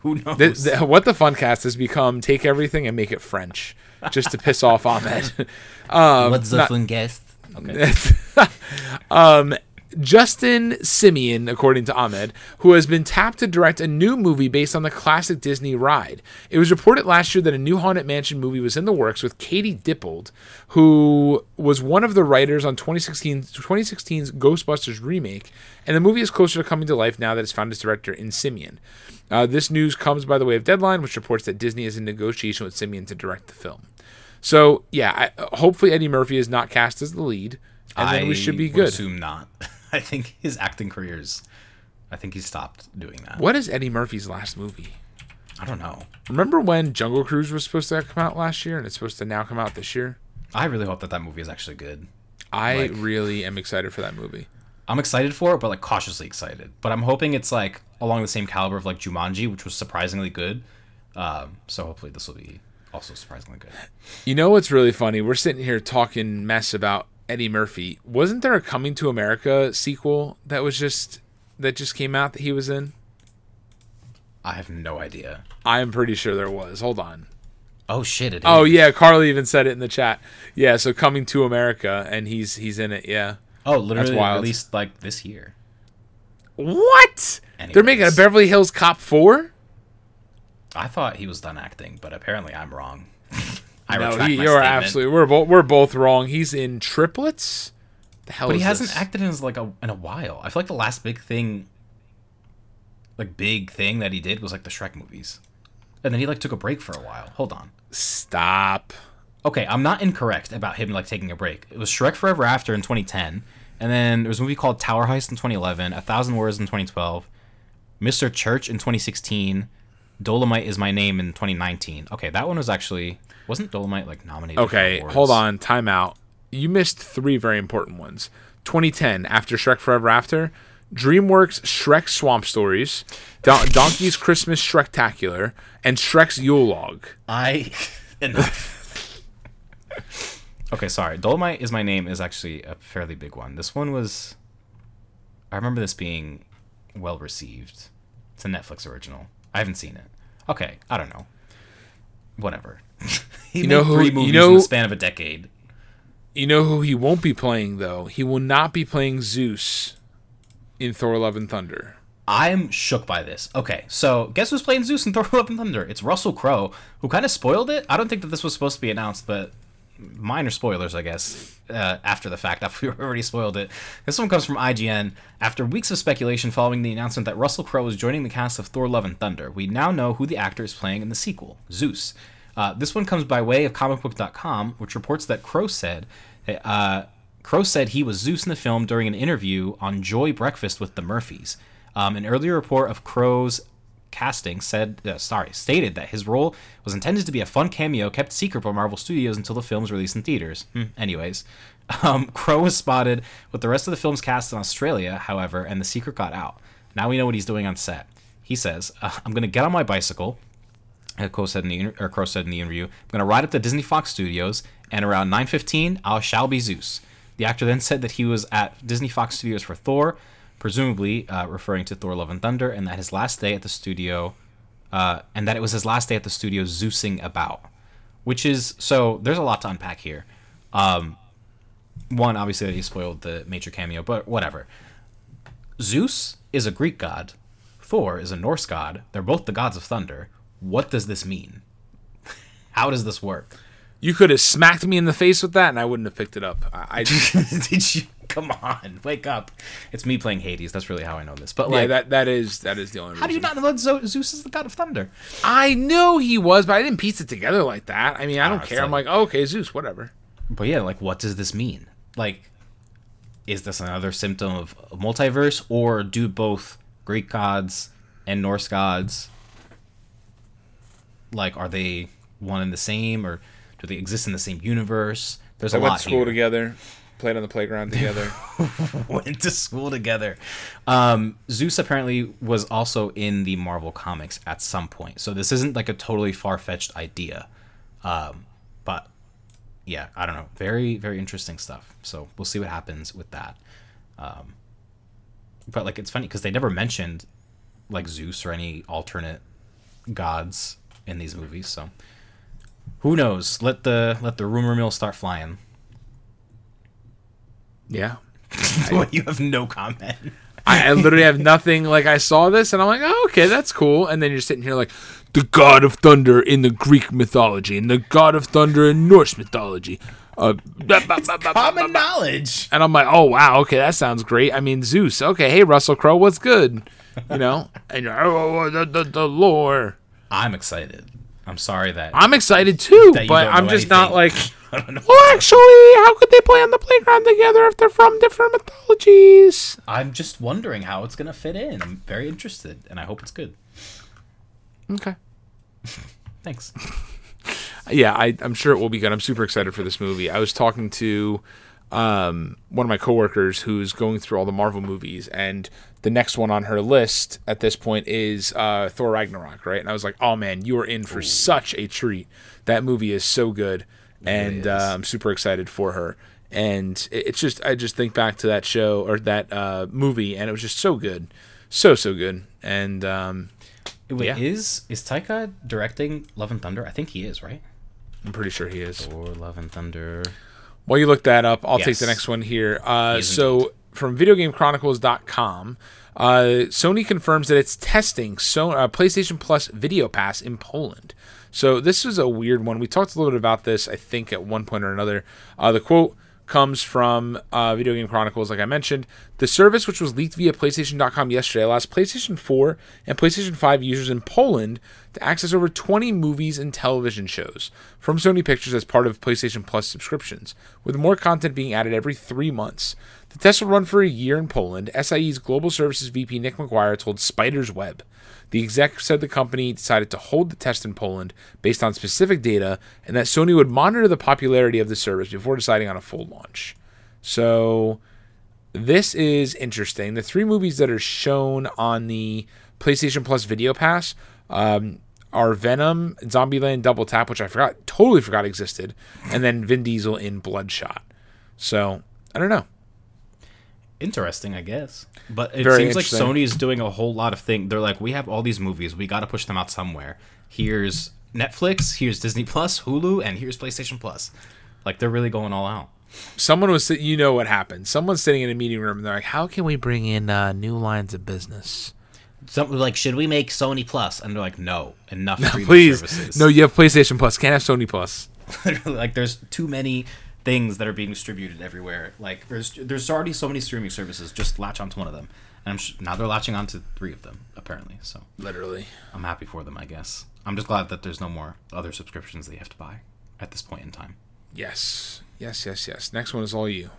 Who knows? The, the, what the fun cast has become: take everything and make it French, just to piss off Ahmed. What's the not- fun guest? Okay. um, Justin Simien, according to Ahmed, who has been tapped to direct a new movie based on the classic Disney ride. It was reported last year that a new Haunted Mansion movie was in the works with Katie Dippold, who was one of the writers on 2016, 2016's Ghostbusters remake, and the movie is closer to coming to life now that it's found its director in Simien. Uh, this news comes by the way of Deadline, which reports that Disney is in negotiation with Simien to direct the film. So, yeah, I, hopefully Eddie Murphy is not cast as the lead, and then we should be good. Assume not. I think his acting careers. I think he stopped doing that. What is Eddie Murphy's last movie? I don't know. Remember when Jungle Cruise was supposed to come out last year and it's supposed to now come out this year? I really hope that that movie is actually good. I Like- really am excited for that movie. I'm excited for it, but like cautiously excited. But I'm hoping it's like along the same caliber of like Jumanji, which was surprisingly good. Um, so hopefully this will be also surprisingly good. You know what's really funny? We're sitting here talking mess about Eddie Murphy. Wasn't there a Coming to America sequel that was just that just came out that he was in? I have no idea. I'm pretty sure there was. Hold on. Oh shit! It Oh is. yeah, Carly even said it in the chat. Yeah, so Coming to America, and he's he's in it. Yeah. Oh, literally wild. released like this year. What? They're making a Beverly Hills Cop four. I thought he was done acting, but apparently I'm wrong. I no, he, you're statement. absolutely. We're both we're both wrong. He's in triplets. The hell But is he hasn't this? acted in like a in a while. I feel like the last big thing, like big thing that he did was like the Shrek movies, and then he like took a break for a while. Hold on. Stop. Okay, I'm not incorrect about him like taking a break. It was Shrek Forever After in 2010, and then there was a movie called Tower Heist in 2011, A Thousand Words in 2012, Mr. Church in 2016, Dolemite is my name in 2019. Okay, that one was actually wasn't Dolemite like nominated? Okay, awards? hold on. Time out. You missed three very important ones. 2010, after Shrek Forever After, DreamWorks Shrek Swamp Stories, Don- Donkey's Christmas Shrektacular, and Shrek's Yule Log. I enough. okay, sorry. Dolemite is my name is actually a fairly big one. This one was. I remember this being well received. It's a Netflix original. I haven't seen it. Okay, I don't know. Whatever. he You know who- three you movies in know- the span of a decade. You know who he won't be playing, though? He will not be playing Zeus in Thor Love and Thunder. I'm shook by this. Okay, so guess who's playing Zeus in Thor: Love and Thunder? It's Russell Crowe, who kind of spoiled it. I don't think that this was supposed to be announced, but minor spoilers, I guess, uh, after the fact, after we already spoiled it. This one comes from IGN. After weeks of speculation following the announcement that Russell Crowe is joining the cast of Thor: Love and Thunder, we now know who the actor is playing in the sequel, Zeus. Uh, this one comes by way of comicbook.com, which reports that Crowe said. Uh, said he was Zeus in the film during an interview on Joy Breakfast with the Murphys. Um, an earlier report of Crowe's casting said, uh, sorry, stated that his role was intended to be a fun cameo kept secret by Marvel Studios until the film's release in theaters. Hmm, anyways, um, Crowe was spotted with the rest of the film's cast in Australia, however, and the secret got out. Now we know what he's doing on set. He says, uh, "I'm going to get on my bicycle." uh, Crowe said in the or Crowe said in the interview, "I'm gonna ride up to Disney Fox Studios, and around 9:15, I shall be Zeus." The actor then said that he was at Disney Fox Studios for Thor, presumably uh, referring to Thor: Love and Thunder, and that his last day at the studio, uh, and that it was his last day at the studio Zeusing about, which is so. There's a lot to unpack here. Um, one, obviously, that he spoiled the major cameo, but whatever. Zeus is a Greek god. Thor is a Norse god. They're both the gods of thunder. What does this mean? How does this work? You could have smacked me in the face with that, and I wouldn't have picked it up. I, I Did you? Come on, wake up! It's me playing Hades. That's really how I know this. But yeah, like, that that is that is the only. Reason. How do you not know that Zeus is the god of thunder? I knew he was, but I didn't piece it together like that. I mean, I ah, don't it's care. I'm like- oh, okay, Zeus, whatever. But yeah, like, what does this mean? Like, is this another symptom of multiverse, or do both Greek gods and Norse gods like are they one and the same, or do they exist in the same universe? There's They a went lot to school here. together, played on the playground together. went to school together. Um, Zeus apparently was also in the Marvel comics at some point, so this isn't like a totally far fetched idea. Um, but yeah, I don't know. Very very interesting stuff. So we'll see what happens with that. Um, but like it's funny because they never mentioned like Zeus or any alternate gods in these movies. So who knows? Let the let the rumor mill start flying. Yeah. you have no comment. I, I literally have nothing. Like I saw this and I'm like, oh, okay, that's cool. And then you're sitting here like, the god of thunder in the Greek mythology and the god of thunder in Norse mythology. Uh, bah, bah, bah, Common knowledge. and I'm like, oh wow, okay, that sounds great. I mean, Zeus. Okay, hey Russell Crowe, what's good? You know, and you're, oh, oh, the, the the lore. I'm excited. I'm sorry that I'm excited too, but I'm just not like. I don't know. Well, actually, how could they play on the playground together if they're from different mythologies? I'm just wondering how it's gonna fit in. I'm very interested, and I hope it's good. Okay. Thanks. yeah, I, I'm sure it will be good. I'm super excited for this movie. I was talking to um, one of my coworkers who's going through all the Marvel movies, and the next one on her list at this point is uh, Thor Ragnarok, right? And I was like, oh man, you are in for such a treat. That movie is so good, and uh, I'm super excited for her. And it- it's just, I just think back to that show or that uh, movie, and it was just so good, so so good. And um, Wait, Yeah. is is Taika directing Love and Thunder? I think he is, right? I'm pretty sure he is. Or Love and Thunder. While you look that up, I'll take the next one here. Uh, so, from VideoGameChronicles.com, uh, Sony confirms that it's testing so, uh, PlayStation Plus Video Pass in Poland. So, this is a weird one. We talked a little bit about this, I think, at one point or another. Uh, the quote comes from uh, Video Game Chronicles, like I mentioned. The service, which was leaked via PlayStation.com yesterday, allows PlayStation 4 and PlayStation 5 users in Poland to access over 20 movies and television shows from Sony Pictures as part of PlayStation Plus subscriptions, with more content being added every three months. The test will run for a year in Poland. SIE's Global Services VP Nick Maguire told Spider's Web. The exec said the company decided to hold the test in Poland based on specific data and that Sony would monitor the popularity of the service before deciding on a full launch. So, this is interesting. The three movies that are shown on the PlayStation Plus Video Pass um, are Venom, Zombieland Double Tap, which I forgot, totally forgot existed, and then Vin Diesel in Bloodshot. So, I don't know. Interesting, I guess. But it Very seems like. Sony is doing a whole lot of things. They're like, we have all these movies, we got to push them out somewhere. Here's Netflix, here's Disney Plus, Hulu, and here's PlayStation Plus. Like they're really going all out. Someone was, you know what happened. Someone's sitting in a meeting room and they're like, how can we bring in uh, new lines of business? Something like, should we make Sony Plus? And they're like, no, enough streaming Please. services. No, you have PlayStation Plus. Can't have Sony Plus. like there's too many things that are being distributed everywhere. Like there's there's already so many streaming services. Just latch onto one of them, and I'm sh- now they're latching onto three of them apparently. So Literally. I'm happy for them. I guess I'm just glad that there's no more other subscriptions that you have to buy at this point in time. Yes. Yes, yes, yes. Next one is all you.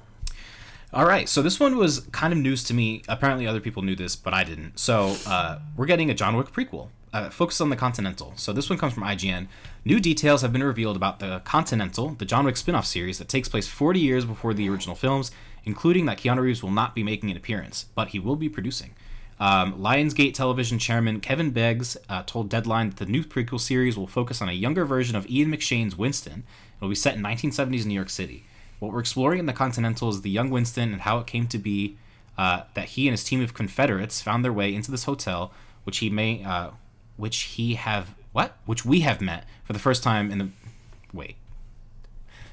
All right, so this one was kind of news to me. Apparently, other people knew this, but I didn't. So, uh, we're getting a John Wick prequel, uh, focused on the Continental. So, this one comes from IGN. New details have been revealed about the Continental, the John Wick spin off series that takes place 40 years before the original films, including that Keanu Reeves will not be making an appearance, but he will be producing. Um, Lionsgate Television chairman Kevin Beggs uh, told Deadline that the new prequel series will focus on a younger version of Ian McShane's Winston. It'll be set in 1970s New York City. What we're exploring in the Continental is the young Winston and how it came to be uh, that he and his team of Confederates found their way into this hotel, which he may, uh, which he have what, which we have met for the first time in the, wait,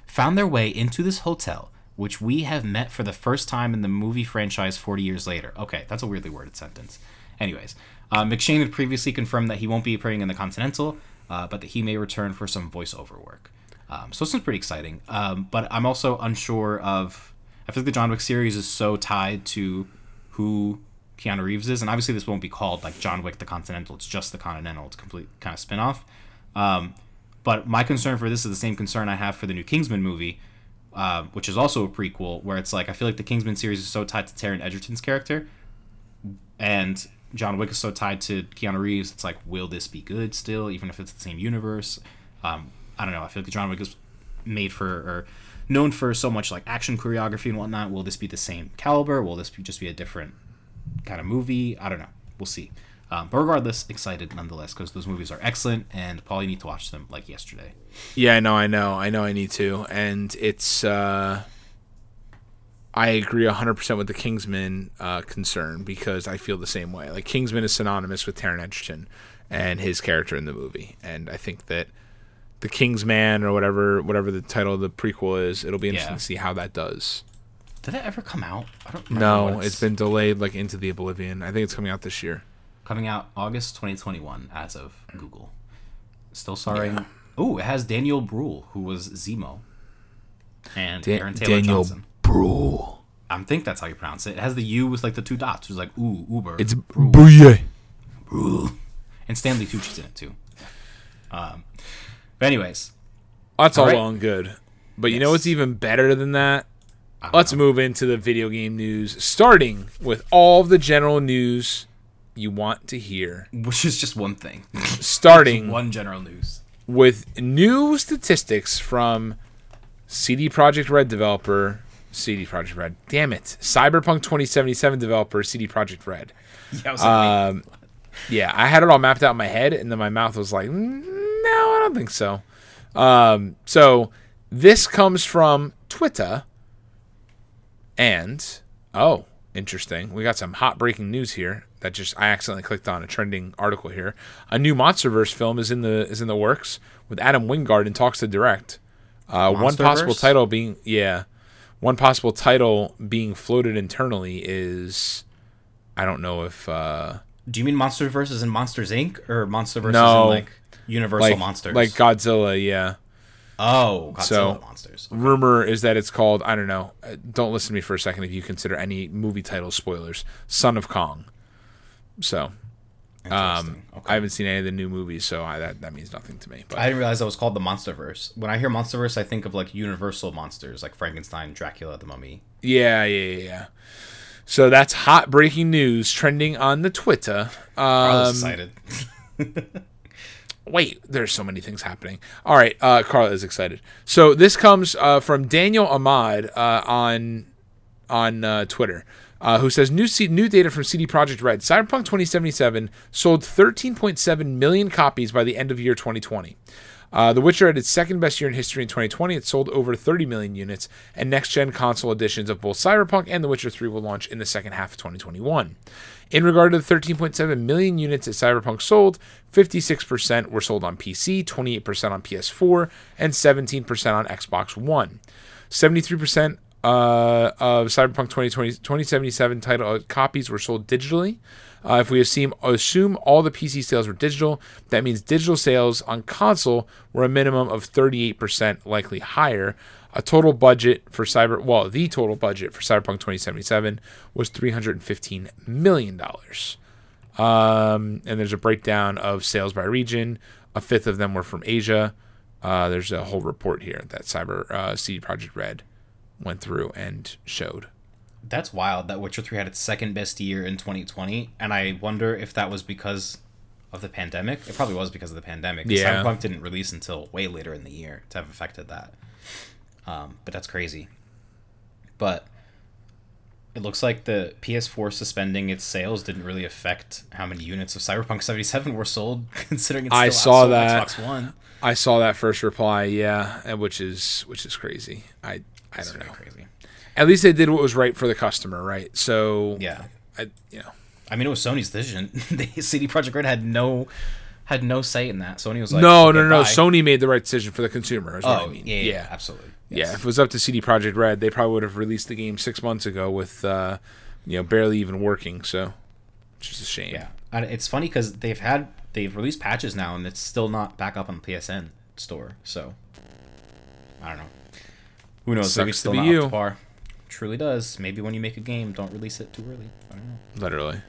found their way into this hotel, which we have met for the first time in the movie franchise 40 years later. Okay, that's a weirdly worded sentence. Anyways, uh, McShane had previously confirmed that he won't be appearing in the Continental, uh, but that he may return for some voiceover work. Um, so this is pretty exciting. Um, but I'm also unsure of. I feel like the John Wick series is so tied to who Keanu Reeves is, and obviously this won't be called like John Wick the Continental. It's just the Continental. It's a complete kind of spin off. Um, but my concern for this is the same concern I have for the new Kingsman movie, uh, which is also a prequel, where it's like I feel like the Kingsman series is so tied to Taron Egerton's character, and John Wick is so tied to Keanu Reeves. It's like, will this be good still, even if it's the same universe? Um, I don't know. I feel like John Wick is made for or known for so much like action choreography and whatnot. Will this be the same caliber? Will this be, just be a different kind of movie? I don't know. We'll see. Um, but regardless, excited nonetheless because those movies are excellent, and you need to watch them like yesterday. Yeah, I know, I know, I know. I need to, and it's. uh I agree 100% with the Kingsman uh, concern because I feel the same way. Like Kingsman is synonymous with Taron Egerton and his character in the movie, and I think that the King's Man or whatever whatever the title of the prequel is, it'll be interesting Yeah. to see how that does. Did that ever come out? I don't No, what it's been delayed like into the oblivion. I think it's coming out this year. coming out August 2021 as of Google. Still starring. Oh, it has Daniel Bruhl, who was Zemo, and Da- Aaron Taylor Daniel Johnson. Bruhl. I think that's how you pronounce it. It has the U with like the two dots. It's like ooh, Uber. It's Bruhl. Bruhl. And Stanley Tucci's in it too. Um, but anyways, That's all All right. well and good. But you know what's even better than that? Let's know. move into the video game news, starting with all the general news you want to hear. which is just one thing. Starting one general news. with new statistics from CD Projekt Red developer CD Projekt Red. Damn it. Cyberpunk 2077 developer CD Projekt Red. Yeah, I was like. Um, yeah, I had it all mapped out in my head, and then my mouth was like, "Mm, don't think so. Um, so this comes from Twitter, and oh, interesting. We got some hot breaking news here that just I accidentally clicked on a trending article here. A new MonsterVerse film is in the is in the works with Adam Wingard and talks to direct. Uh, one possible title being yeah, one possible title being floated internally is I don't know if uh, do you mean MonsterVerse is in Monsters Inc. or MonsterVerse No. is in like Universal like Monsters? like Godzilla. Yeah, oh, Godzilla So- Monsters. rumor is that it's called I don't know. uh, Don't listen to me for a second if you consider any movie title spoilers. Son of Kong. So um, okay. I haven't seen any of the new movies, so I, that that means nothing to me. But I didn't realize that was called the MonsterVerse. When I hear MonsterVerse, I think of like Universal monsters, like Frankenstein, Dracula, the Mummy. yeah, yeah, yeah, yeah. So that's hot breaking news trending on the Twitter. I was Um, excited. wait, there's so many things happening. All right, uh, Carla is excited. So this comes uh, from Daniel Ahmad uh, on on uh, Twitter, uh, who says new C- new data from CD Projekt Red: Cyberpunk 2077 sold 13.7 million copies by the end of year 2020. Uh, the Witcher had its second best year in history in 2020. It sold over 30 million units, and next gen console editions of both Cyberpunk and The Witcher 3 will launch in the second half of 2021. In regard to the 13.7 million units that Cyberpunk sold, 56% were sold on PC, 28% on PS4, and 17% on Xbox One. 73% uh, of Cyberpunk 2020, 2077 title copies were sold digitally. Uh, if we assume assume all the PC sales were digital, that means digital sales on console were a minimum of 38%, likely higher. A total budget for Cyber, well, the total budget for Cyberpunk 2077 was 315 million dollars. Um, and there's a breakdown of sales by region. A fifth of them were from Asia. Uh, there's a whole report here that Cyber uh, CD Projekt Red went through and showed. That's wild that Witcher 3 had its second best year in 2020, and I wonder if that was because of the pandemic. It probably was because of the pandemic. Yeah. Cyberpunk didn't release until way later in the year to have affected that. Um, but that's crazy. But it looks like the PS4 suspending its sales didn't really affect how many units of Cyberpunk 77 were sold, considering it's I saw that. Xbox One. I saw that first reply, yeah, which is which is crazy. I I It's don't know. crazy. At least they did what was right for the customer, right? So Yeah. I you know I mean, it was Sony's decision. the CD Projekt Red had no had no say in that. Sony was like, no, no, no, no. Sony made the right decision for the consumer. Is what Oh, I mean. yeah, yeah, yeah, absolutely. Yeah, if it was up to CD Projekt Red, they probably would have released the game six months ago with, uh, you know, barely even working. So, it's just a shame. yeah. And it's funny because they've had they've released patches now, and it's still not back up on the PSN store. So I don't know. Who knows? Maybe Sucks it's to still be not you. up to par. Truly does. Maybe when you make a game, don't release it too early. I don't know. Literally.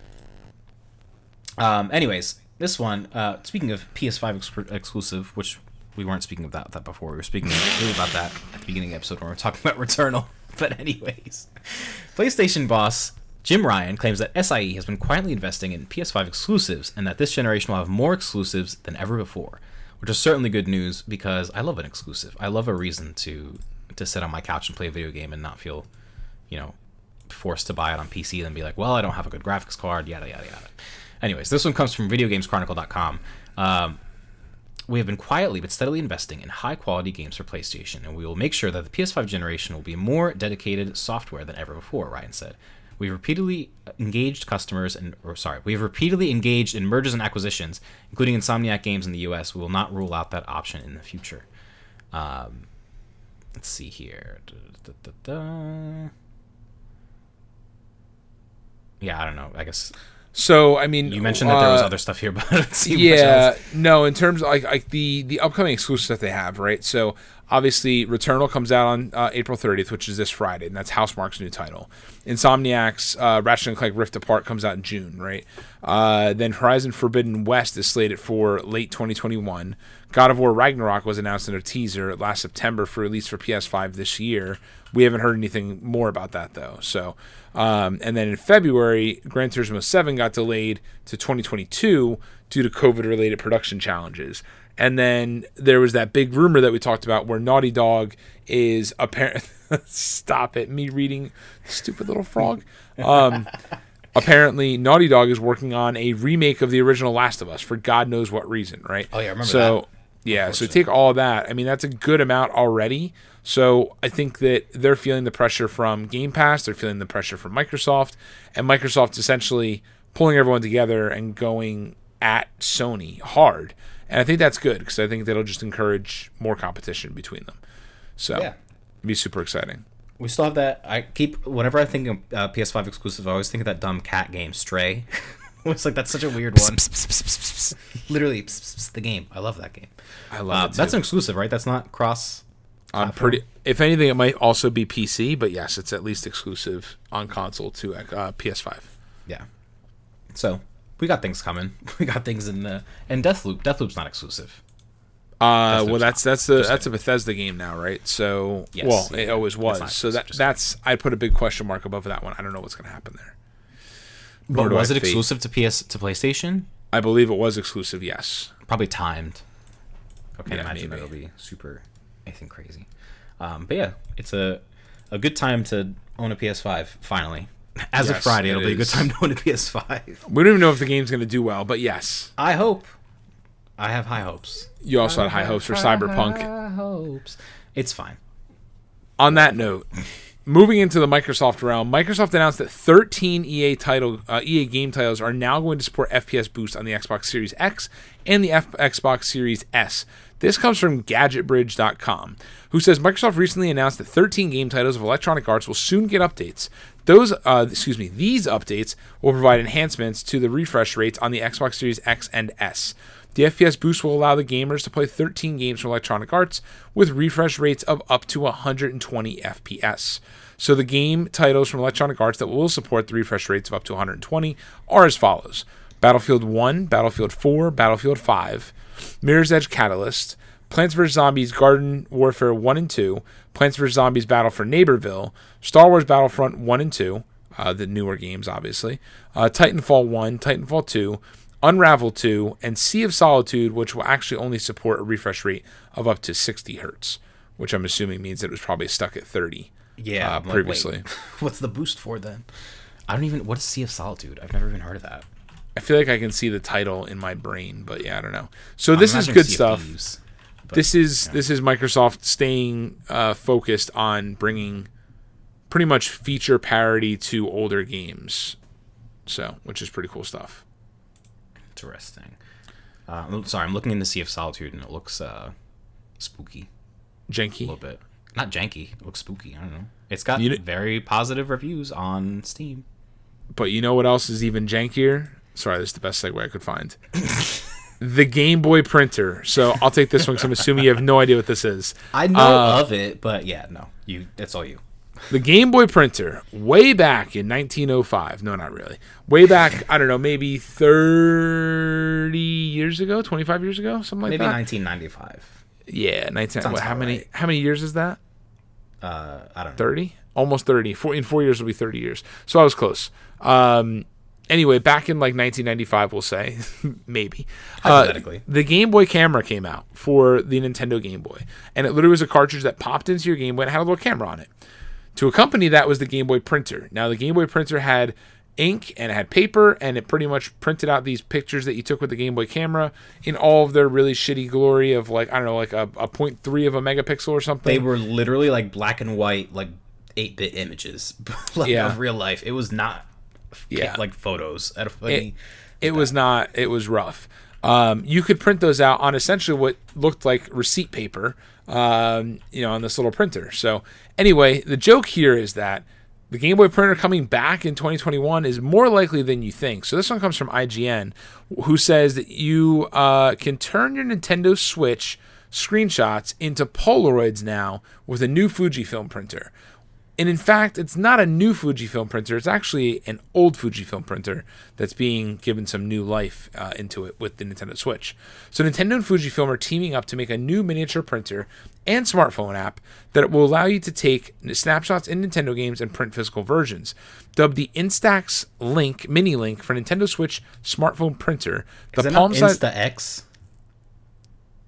Um, anyways, this one. Uh, speaking of PS5 ex- exclusive, which we weren't speaking of that, that before. We were speaking really about that at the beginning of the episode when we were talking about Returnal. But anyways, PlayStation boss Jim Ryan claims that SIE has been quietly investing in PS5 exclusives and that this generation will have more exclusives than ever before, which is certainly good news because I love an exclusive. I love a reason to to sit on my couch and play a video game and not feel, you know, forced to buy it on PC and then be like, well, I don't have a good graphics card, yada yada yada. Anyways, this one comes from VideoGamesChronicle.com. Um, we have been quietly but steadily investing in high quality games for PlayStation, and we will make sure that the PS5 generation will be more dedicated software than ever before, Ryan said. We've repeatedly engaged customers and or sorry, we've repeatedly engaged in mergers and acquisitions, including Insomniac Games in the US. We will not rule out that option in the future. Um, let's see here. Da, da, da. Yeah, I don't know. I guess So, I mean, you mentioned that there was uh, other stuff here, but I don't much yeah no in terms of like like the the upcoming exclusives that they have right? So obviously returnal comes out on uh, april 30th which is this friday and that's Housemarque's new title. Insomniac's uh, ratchet and clank rift apart comes out in june right? Uh, then horizon forbidden west is slated for late 2021 god of war ragnarok was announced in a teaser last september for release for ps5 this year we haven't heard anything more about that though so um, and then in February, Gran Turismo 7 got delayed to 2022 due to COVID related production challenges. And then there was that big rumor that we talked about where Naughty Dog is apparent Stop it. Me reading stupid little frog. Um, apparently, Naughty Dog is working on a remake of the original Last of Us for God knows what reason, right? Oh, yeah, I remember so, that. Yeah, so take all that. I mean, that's a good amount already. So I think that they're feeling the pressure from Game Pass, they're feeling the pressure from Microsoft, and Microsoft's essentially pulling everyone together and going at Sony hard. And I think that's good because I think that'll just encourage more competition between them. So Yeah. it'd be super exciting. We still have that. I keep whenever I think of uh, PS5 exclusive, I always think of that dumb cat game, Stray. it's like that's such a weird one. Literally, the game. I love that game. I Uh, love it. that's an exclusive, right? That's not cross. I'm pretty. If anything, it might also be PC, but yes, it's at least exclusive on console to uh, PS5. Yeah. So we got things coming. We got things in the and Deathloop. Deathloop's not exclusive. Uh, That's well, that's that's a that's a Bethesda game now, right? So, Yes, well, yeah, it always was. so that that's I'd put a big question mark above that one. I don't know what's going to happen there. Nor But was I it fate. exclusive to PS to PlayStation? I believe it was exclusive. Yes. Probably timed. Okay, can't Yeah, imagine maybe. that'll be super anything crazy. Um, but yeah, it's a a good time to own a PS5 finally. As of Friday, it it'll be a good is. time to own a PS5. We don't even know if the game's going to do well, but yes, I hope. I have high hopes. you also had high hopes for Cyberpunk. High hopes. It's fine. On that note, moving into the Microsoft realm, Microsoft announced that 13 EA title uh, EA game titles are now going to support FPS boost on the Xbox Series X and the F- Xbox Series S. This comes from GadgetBridge.com, who says Microsoft recently announced that 13 game titles of Electronic Arts will soon get updates. Those, uh, excuse me, these updates will provide enhancements to the refresh rates on the Xbox Series X and S. The FPS boost will allow the gamers to play 13 games from Electronic Arts with refresh rates of up to 120 FPS. So the game titles from Electronic Arts that will support the refresh rates of up to 120 are as follows: Battlefield 1, Battlefield 4, Battlefield 5, Mirror's Edge Catalyst, Plants vs. Zombies Garden Warfare 1 and 2, Plants vs. Zombies Battle for Neighborville, Star Wars Battlefront 1 and 2, uh, the newer games, obviously, uh, Titanfall 1, Titanfall 2, Unravel 2, and Sea of Solitude, which will actually only support a refresh rate of up to 60 hertz, which I'm assuming means that it was probably stuck at 30 Yeah, uh, like, previously. what's the boost for then? I don't even. What is Sea of Solitude? I've never even heard of that. I feel like I can see the title in my brain, but yeah, I don't know. So this is good stuff. Thieves, but- this is this is Microsoft staying uh, focused on bringing pretty much feature parity to older games. So, which is pretty cool stuff. Interesting. Uh, I'm- sorry, I'm looking into Sea of Solitude and it looks uh, spooky Janky. a little bit. Not janky. It looks spooky. I don't know. It's got You very positive reviews on Steam. But you know what else is even jankier? Sorry, this is the best segue I could find. the Game Boy printer. So I'll take this one because I'm assuming you have no idea what this is. I know Uh, of it, but yeah, no. You. That's all you. The Game Boy printer, way back in 1905. No, not really. Way back, I don't know, maybe 30 years ago, 25 years ago, something like that. Maybe 1995. Yeah, 19. Sounds What, how many? right. How many years is that? Uh, I don't know. 30 almost 30 four, in four years will be 30 years so i was close um anyway back in like 1995 we'll say maybe Uh, the game boy camera came out for the nintendo game boy and it literally was a cartridge that popped into your game boy and had a little camera on it to accompany that was the game boy printer now the game boy printer had ink and it had paper and it pretty much printed out these pictures that you took with the game boy camera in all of their really shitty glory of like i don't know like a, a 0.3 of a megapixel or something They were literally like black and white, like 8 bit images like, Yeah. of real life. It was not Yeah. like photos. At a, it, it was not it was rough um, you could print those out on essentially what looked like receipt paper um, you know on this little printer. So anyway the joke here is that the game boy printer coming back in 2021 is more likely than you think. So this one comes from ign who says that you uh, can turn your nintendo switch screenshots into polaroids now with a new fujifilm printer and in fact, it's not a new Fujifilm printer. It's actually an old Fujifilm printer that's being given some new life uh, into it with the Nintendo Switch. So, Nintendo and Fujifilm are teaming up to make a new miniature printer and smartphone app that will allow you to take snapshots in Nintendo games and print physical versions. Dubbed the Instax Link Mini Link for Nintendo Switch smartphone printer, the Is palm size. Insta X?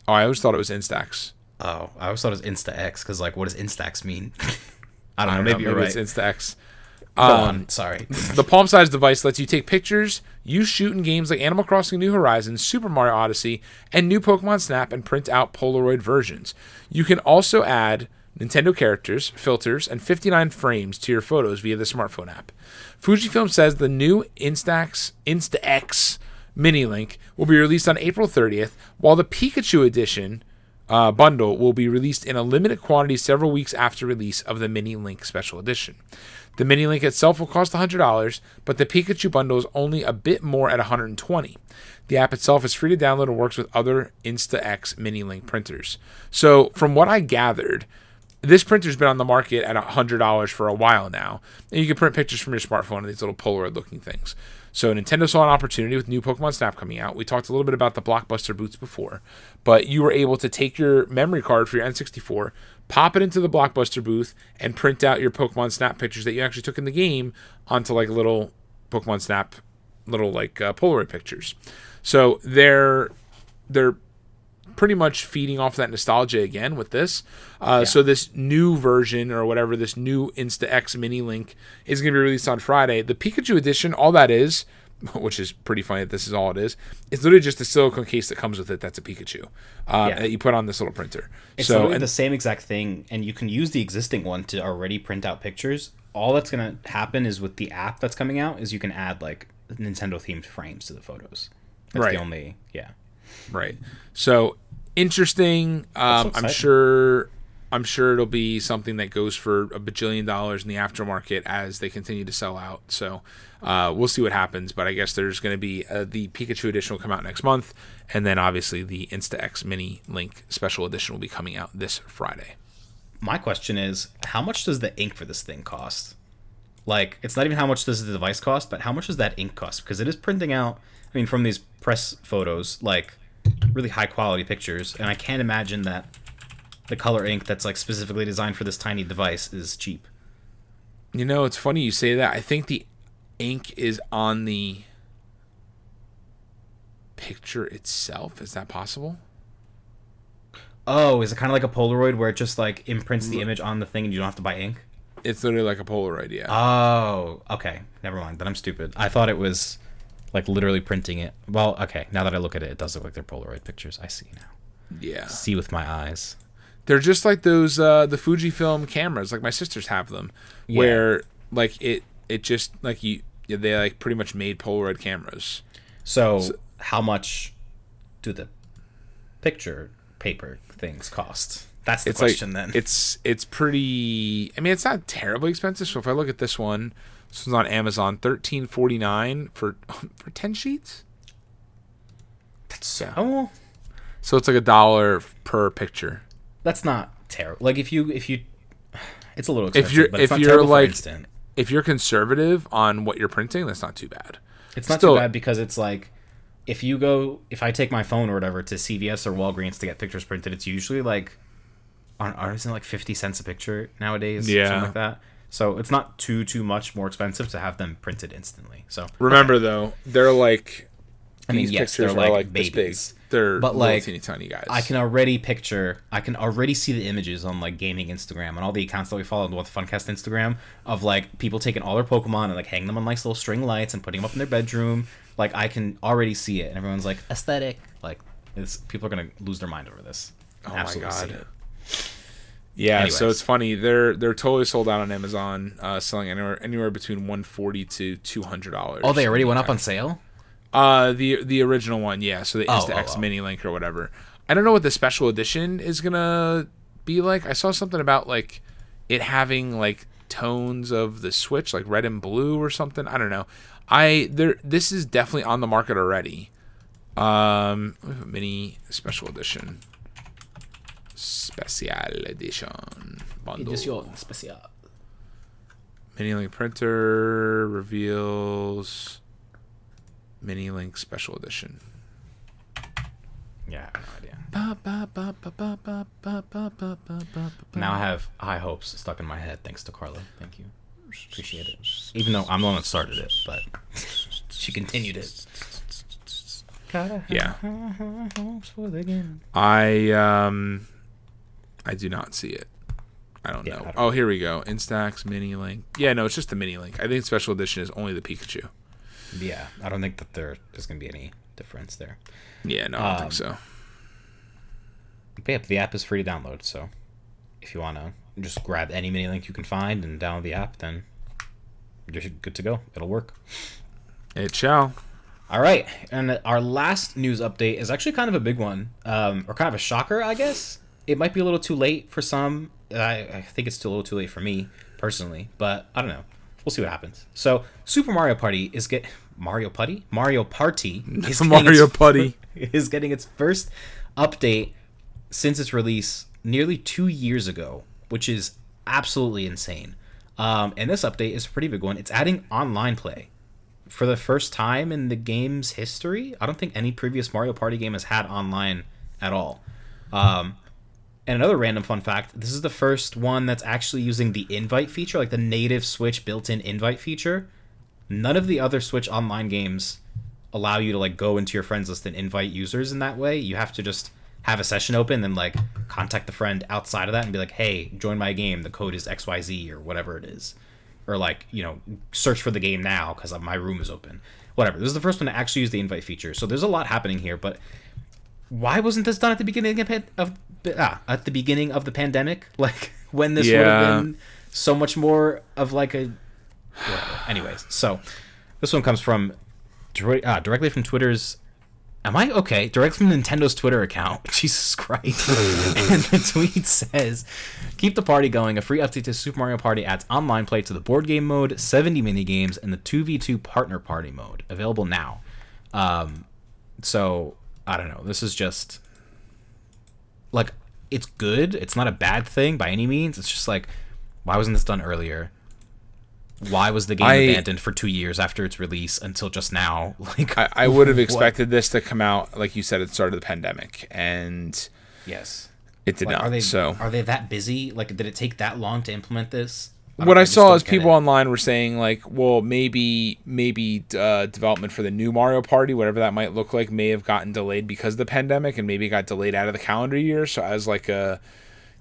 oh, I always thought it was Instax. Oh, I always thought it was Insta X because, like, what does Instax mean? I don't know. I don't maybe know, you're maybe right. it's Insta-X. Go Um, on. Sorry. The palm sized device lets you take pictures, you shoot in games like Animal Crossing New Horizons, Super Mario Odyssey, and new Pokemon Snap and print out Polaroid versions. You can also add Nintendo characters, filters, and 59 frames to your photos via the smartphone app. Fujifilm says the new Instax Insta-X Mini Link will be released on April 30th, while the Pikachu edition uh, bundle will be released in a limited quantity several weeks after release of the Mini Link Special Edition. The Mini Link itself will cost $100, but the Pikachu bundle is only a bit more at $120. The app itself is free to download and works with other Insta-X Mini Link printers. So, from what I gathered, this printer's been on the market at $100 for a while now, and you can print pictures from your smartphone of these little Polaroid looking things. So Nintendo saw an opportunity with new Pokemon Snap coming out. We talked a little bit about the Blockbuster boots before, but you were able to take your memory card for your N64, pop it into the Blockbuster booth, and print out your Pokemon Snap pictures that you actually took in the game onto like little Pokemon Snap, little like uh, Polaroid pictures. So they're they're pretty much feeding off that nostalgia again with this. Uh, So this new version or whatever, this new Insta X Mini Link is going to be released on Friday. The Pikachu edition, all that is, which is pretty funny that this is all it is, it's literally just a silicone case that comes with it. That's a Pikachu uh, Yeah. that you put on this little printer. It's so literally and the same exact thing, and you can use the existing one to already print out pictures. All that's gonna happen is with the app that's coming out is you can add like Nintendo themed frames to the photos. That's Right. the only yeah. Right. So interesting. Um, I'm sure. I'm sure it'll be something that goes for a bajillion dollars in the aftermarket as they continue to sell out. So uh, we'll see what happens. But I guess there's going to be uh, the Pikachu edition will come out next month, and then obviously the Insta X Mini Link Special Edition will be coming out this Friday. My question is, how much does the ink for this thing cost? Like, it's not even how much does the device cost, but how much does that ink cost? Because it is printing out. I mean, from these press photos, like really high quality pictures, and I can't imagine that the color ink that's like specifically designed for this tiny device is cheap. You know, it's funny you say that. I think the ink is on the picture itself. Is that possible? Oh, is it kind of like a Polaroid where it just like imprints the image on the thing and you don't have to buy ink? It's literally like a Polaroid, yeah. Oh, okay. Never mind. Then I'm stupid. I thought it was like literally printing it. Well, okay. Now that I look at it, it does look like they're Polaroid pictures. I see now. yeah. See with my eyes. They're just like those uh the Fujifilm cameras, like my sisters have them, Yeah. where like it it just like you they like pretty much made Polaroid cameras. So, how much do the picture paper things cost? That's the It's question like then. it's it's pretty. I mean, it's not terribly expensive. So if I look at this one, this one's on Amazon, thirteen forty nine for for ten sheets. That's so. Oh, So it's like a dollar per picture. that's not terrible. Like if you if you, it's a little expensive. If you're- if you're, like- If you're conservative on what you're printing, that's not too bad. It's not Still- too bad because it's like if you go if I take my phone or whatever to CVS or Walgreens to get pictures printed, it's usually like on isn't it like fifty cents a picture nowadays, Yeah. something like that. So it's not too too much more expensive to have them printed instantly. So Remember though, they're like I mean, these yes, pictures they're are like like this big. babies. They're But, like, teeny tiny guys. I can already picture, I can already see the images on like gaming Instagram and all the accounts that we follow on with Funcast Instagram of like people taking all their Pokemon and like hanging them on nice little string lights and putting them up in their bedroom. Like I can already see it, and everyone's like aesthetic. Like it's people are gonna lose their mind over this. Oh Absolutely my god. Yeah, so it's funny. They're they're totally sold out on Amazon, uh, selling anywhere anywhere between one forty to two hundred dollars. Oh, they already went up on sale. Uh, the the original one, yeah. So the Oh, Insta X oh, oh. Mini Link or whatever. I don't know what the special edition is gonna be like. I saw something about like it having like tones of the Switch, like red and blue or something. I don't know. I there this is definitely on the market already. Um, we have a mini special edition. Special Edition Bundle. Edition Special. Mini Link Printer reveals Mini Link Special Edition. Yeah, idea. Now I have high hopes stuck in my head thanks to Carla. Thank you. Appreciate it. Even though I'm the one that started it, but she continued it. Yeah. I um I do not see it. I don't Yeah, know. I don't oh, here we go. Instax mini link. Yeah, no, it's just the mini link. I think special edition is only the Pikachu. Yeah, I don't think that there's gonna be any difference there. Yeah, no, I don't Um, think so. But yeah, the app is free to download, so if you wanna just grab any mini link you can find and download the app, then you're good to go. It'll work. It shall. All right, and our last news update is actually kind of a big one, um, or kind of a shocker, I guess. It might be a little too late for some. I, I think it's still a little too late for me personally, but I don't know. We'll see what happens. So, Super Mario Party is get Mario Putty Mario Party is getting Mario its- Putty. is getting its first update since its release nearly two years ago, which is absolutely insane. Um, and this update is a pretty big one. It's adding online play for the first time in the game's history. I don't think any previous Mario Party game has had online at all. Um, and another random fun fact this is the first one that's actually using the invite feature, like the native Switch built in invite feature. None of the other Switch online games allow you to like go into your friends list and invite users in that way. You have to just have a session open, then like contact the friend outside of that and be like, hey, join my game. The code is XYZ or whatever it is or like you know search for the game now because my room is open whatever this is the first one to actually use the invite feature so there's a lot happening here but why wasn't this done at the beginning of, of ah, at the beginning of the pandemic like when this would have been so much more of like a whatever. anyways so this one comes from ah, directly from twitter's Am I okay? Direct from Nintendo's Twitter account. Jesus Christ. and the tweet says Keep the party going. A free update to Super Mario Party adds online play to the board game mode, 70 mini games, and the 2v2 partner party mode. Available now. Um, so, I don't know. This is just. Like, it's good. It's not a bad thing by any means. It's just like, why wasn't this done earlier? Why was the game I- abandoned for two years after its release until just now? Like, I, I would have what? expected this to come out, like you said, at the start of the pandemic, and Yes. it did Like, not. are they so are they that busy? Like, did it take that long to implement this? Don't- what I saw is people it. online were saying like, well, maybe maybe uh, development for the new Mario Party, whatever that might look like, may have gotten delayed because of the pandemic, and maybe got delayed out of the calendar year. So as like a,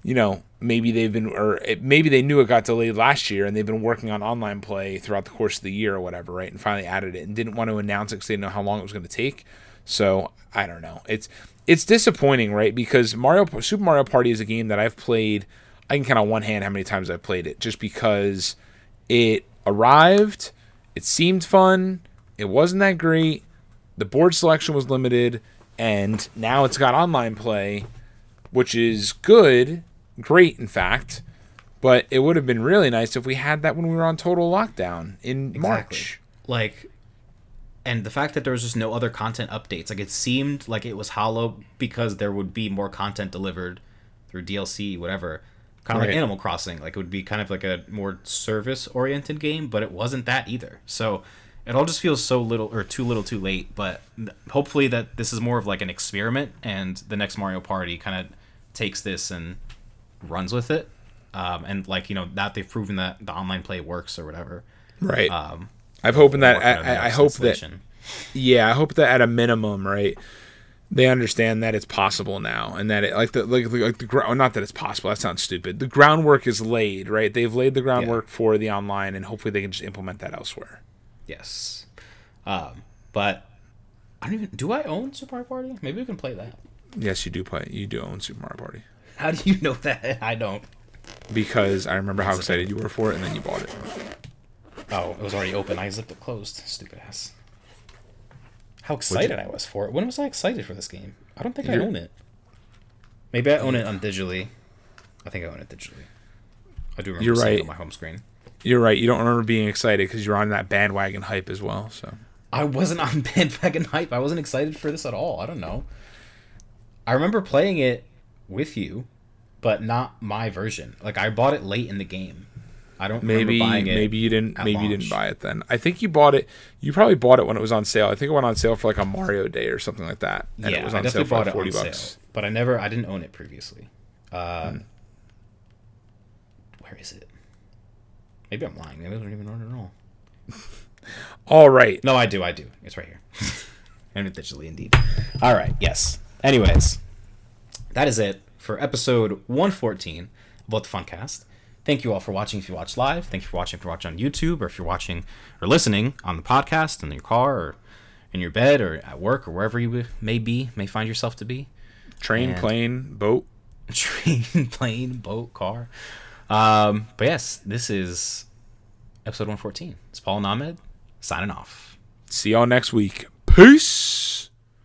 you know, maybe they've been or it, maybe they knew it got delayed last year, and they've been working on online play throughout the course of the year or whatever, right? And finally added it, and didn't want to announce it because they didn't know how long it was going to take. So I don't know. It's it's disappointing, right? Because Mario Super Mario Party is a game that I've played. I can count on one hand how many times I've played it, just because it arrived, it seemed fun, it wasn't that great, the board selection was limited, and now it's got online play, which is good, great in fact. But it would have been really nice if we had that when we were on total lockdown in March. Like, and the fact that there was just no other content updates, like it seemed like it was hollow because there would be more content delivered through DLC, whatever. Kind of Right. like Animal Crossing, like it would be kind of like a more service-oriented game, but it wasn't that either. So it all just feels so little or too little, too late. But hopefully that this is more of like an experiment, and the next Mario Party kind of takes this and runs with it. Um, and like you know, that they've proven that the online play works or whatever. Right. Um, I'm hoping that I, I hope that yeah, I hope that at a minimum, right, they understand that it's possible now, and that it like the like, like the ground. Not that it's possible. That sounds stupid. The groundwork is laid, right? They've laid the groundwork for the online, and hopefully they can just implement that elsewhere. Yes. Um, but I don't even. Do I own Super Mario Party? Maybe we can play that. Yes, you do play. You do own Super Mario Party How do you know that? I don't. because I remember how excited you were for it, and then you bought it. Oh, it was already open. I zipped it closed. Stupid ass. How excited I was for it. When was I excited for this game? I don't think I You're- own it. Maybe I own it on digitally. I think I own it digitally. I do remember You're seeing it right. on my home screen. You're right. You don't remember being excited because you're on that bandwagon hype as well. So I wasn't on bandwagon hype. I wasn't excited for this at all. I don't know. I remember playing it with you, but not my version. Like I bought it late in the game. I don't maybe remember buying it. maybe you didn't maybe you didn't buy it then. I think you bought it. You probably bought it when it was on sale. I think it went on sale for like a Mario Day or something like that, and yeah, it was I on sale definitely for bought like it forty on bucks. sale, but I never, I didn't own it previously. Uh, Where is it? Maybe I'm lying. Maybe I don't even own it at all. All right. No, I do. I do. It's right here. and it digitally, indeed. All right. Yes. Anyways, that is it for episode 114 of What the Funcast. Thank you all for watching if you watch live. Thank you for watching if you watch on YouTube or if you're watching or listening on the podcast in your car or in your bed or at work or wherever you may be, may find yourself to be. Train, And- plane, boat. Train, plane, boat, car. Um, but yes, this is episode 114. It's Paul and Ahmed signing off. See y'all next week. Peace.